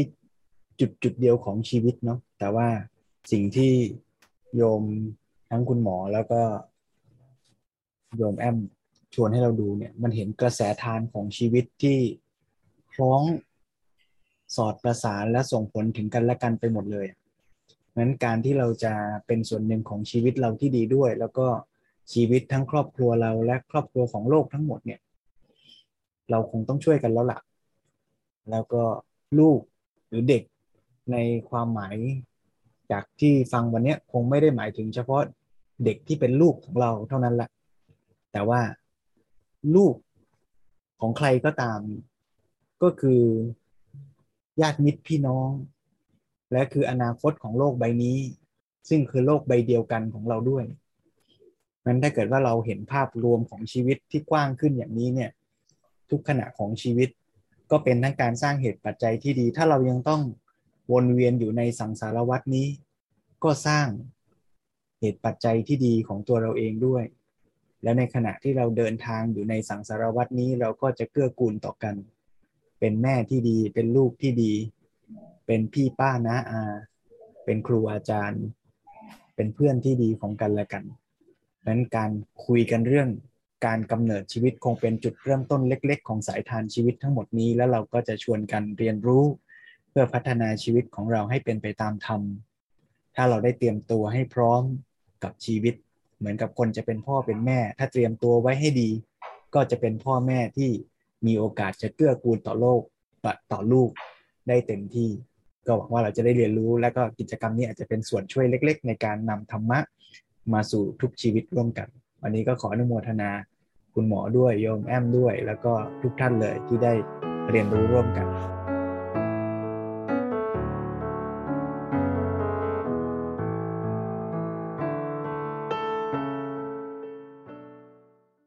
จุดจุดเดียวของชีวิตเนาะแต่ว่าสิ่งที่โยมทั้งคุณหมอแล้วก็ โยมแอมชวนให้เราดูเนี่ย มันเห็นกระแสทานของชีวิตที่คล้องสอดประสานและส่งผลถึงกันและกันไปหมดเลยนั้นการที่เราจะเป็นส่วนหนึ่งของชีวิตเราที่ดีด้วย แล้วก็ชีวิตทั้งครอบครัวเราและครอบครัวของโลกทั้งหมดเนี่ย เราคงต้องช่วยกันแล้วล่ะ แล้วก็ลูกหรือเด็ก ในความหมายจากที่ฟังวันนี้คงไม่ได้หมายถึงเฉพาะเด็กที่เป็นลูกของเราเท่านั้นแหละ แต่ว่าลูกของใครก็ตาม ก็คือญาติมิตรพี่น้อง และคืออนาคตของโลกใบนี้ ซึ่งคือโลกใบเดียวกันของเราด้วยนั้นถ้าเกิดว่าเราเห็นภาพรวมของชีวิตที่กว้างขึ้นอย่างนี้เนี่ย ทุกขณะของชีวิตก็เป็นทั้งการสร้างเหตุปัจจัยที่ดี ถ้าเรายังต้อง วนเวียนอยู่ในสังสารวัตนี้ ก็สร้างเหตุปัจจัยที่ดีของตัวเราเองด้วย แล้วในขณะที่เราเดินทางอยู่ในสังสารวัตนี้เราก็จะเกื้อกูลต่อกัน เป็นแม่ที่ดี เป็นลูกที่ดี เป็นพี่ป้าน้าอา เป็นครูอาจารย์ เป็นเพื่อนที่ดีของกันและกันนั้นการคุยกันเรื่องการกำเนิดชีวิตคงเป็นจุดเริ่มต้นเล็ก ๆ ของสายทานชีวิตทั้งหมดนี้ แล้วเราก็จะชวนกันเรียนรู้ พื่อพัฒนาชีวิตของเราให้เป็นไปตามธรรม ถ้าเราได้เตรียมตัวให้พร้อมกับชีวิต เหมือนกับคนจะเป็นพ่อเป็นแม่ ถ้าเตรียมตัวไว้ให้ดี ก็จะเป็นพ่อแม่ที่มีโอกาสจะเกื้อกูลต่อโลกต่อลูกได้เต็มที่ ก็หวังว่าเราจะได้เรียนรู้ และก็กิจกรรมนี้อาจจะเป็นส่วนช่วยเล็ก ๆ ในการนำธรรมะมาสู่ทุกชีวิตร่วมกัน วันนี้ก็ขออนุโมทนาคุณหมอด้วยโยมแอมด้วย แล้วก็ทุกท่านเลยที่ได้เรียนรู้ร่วมกัน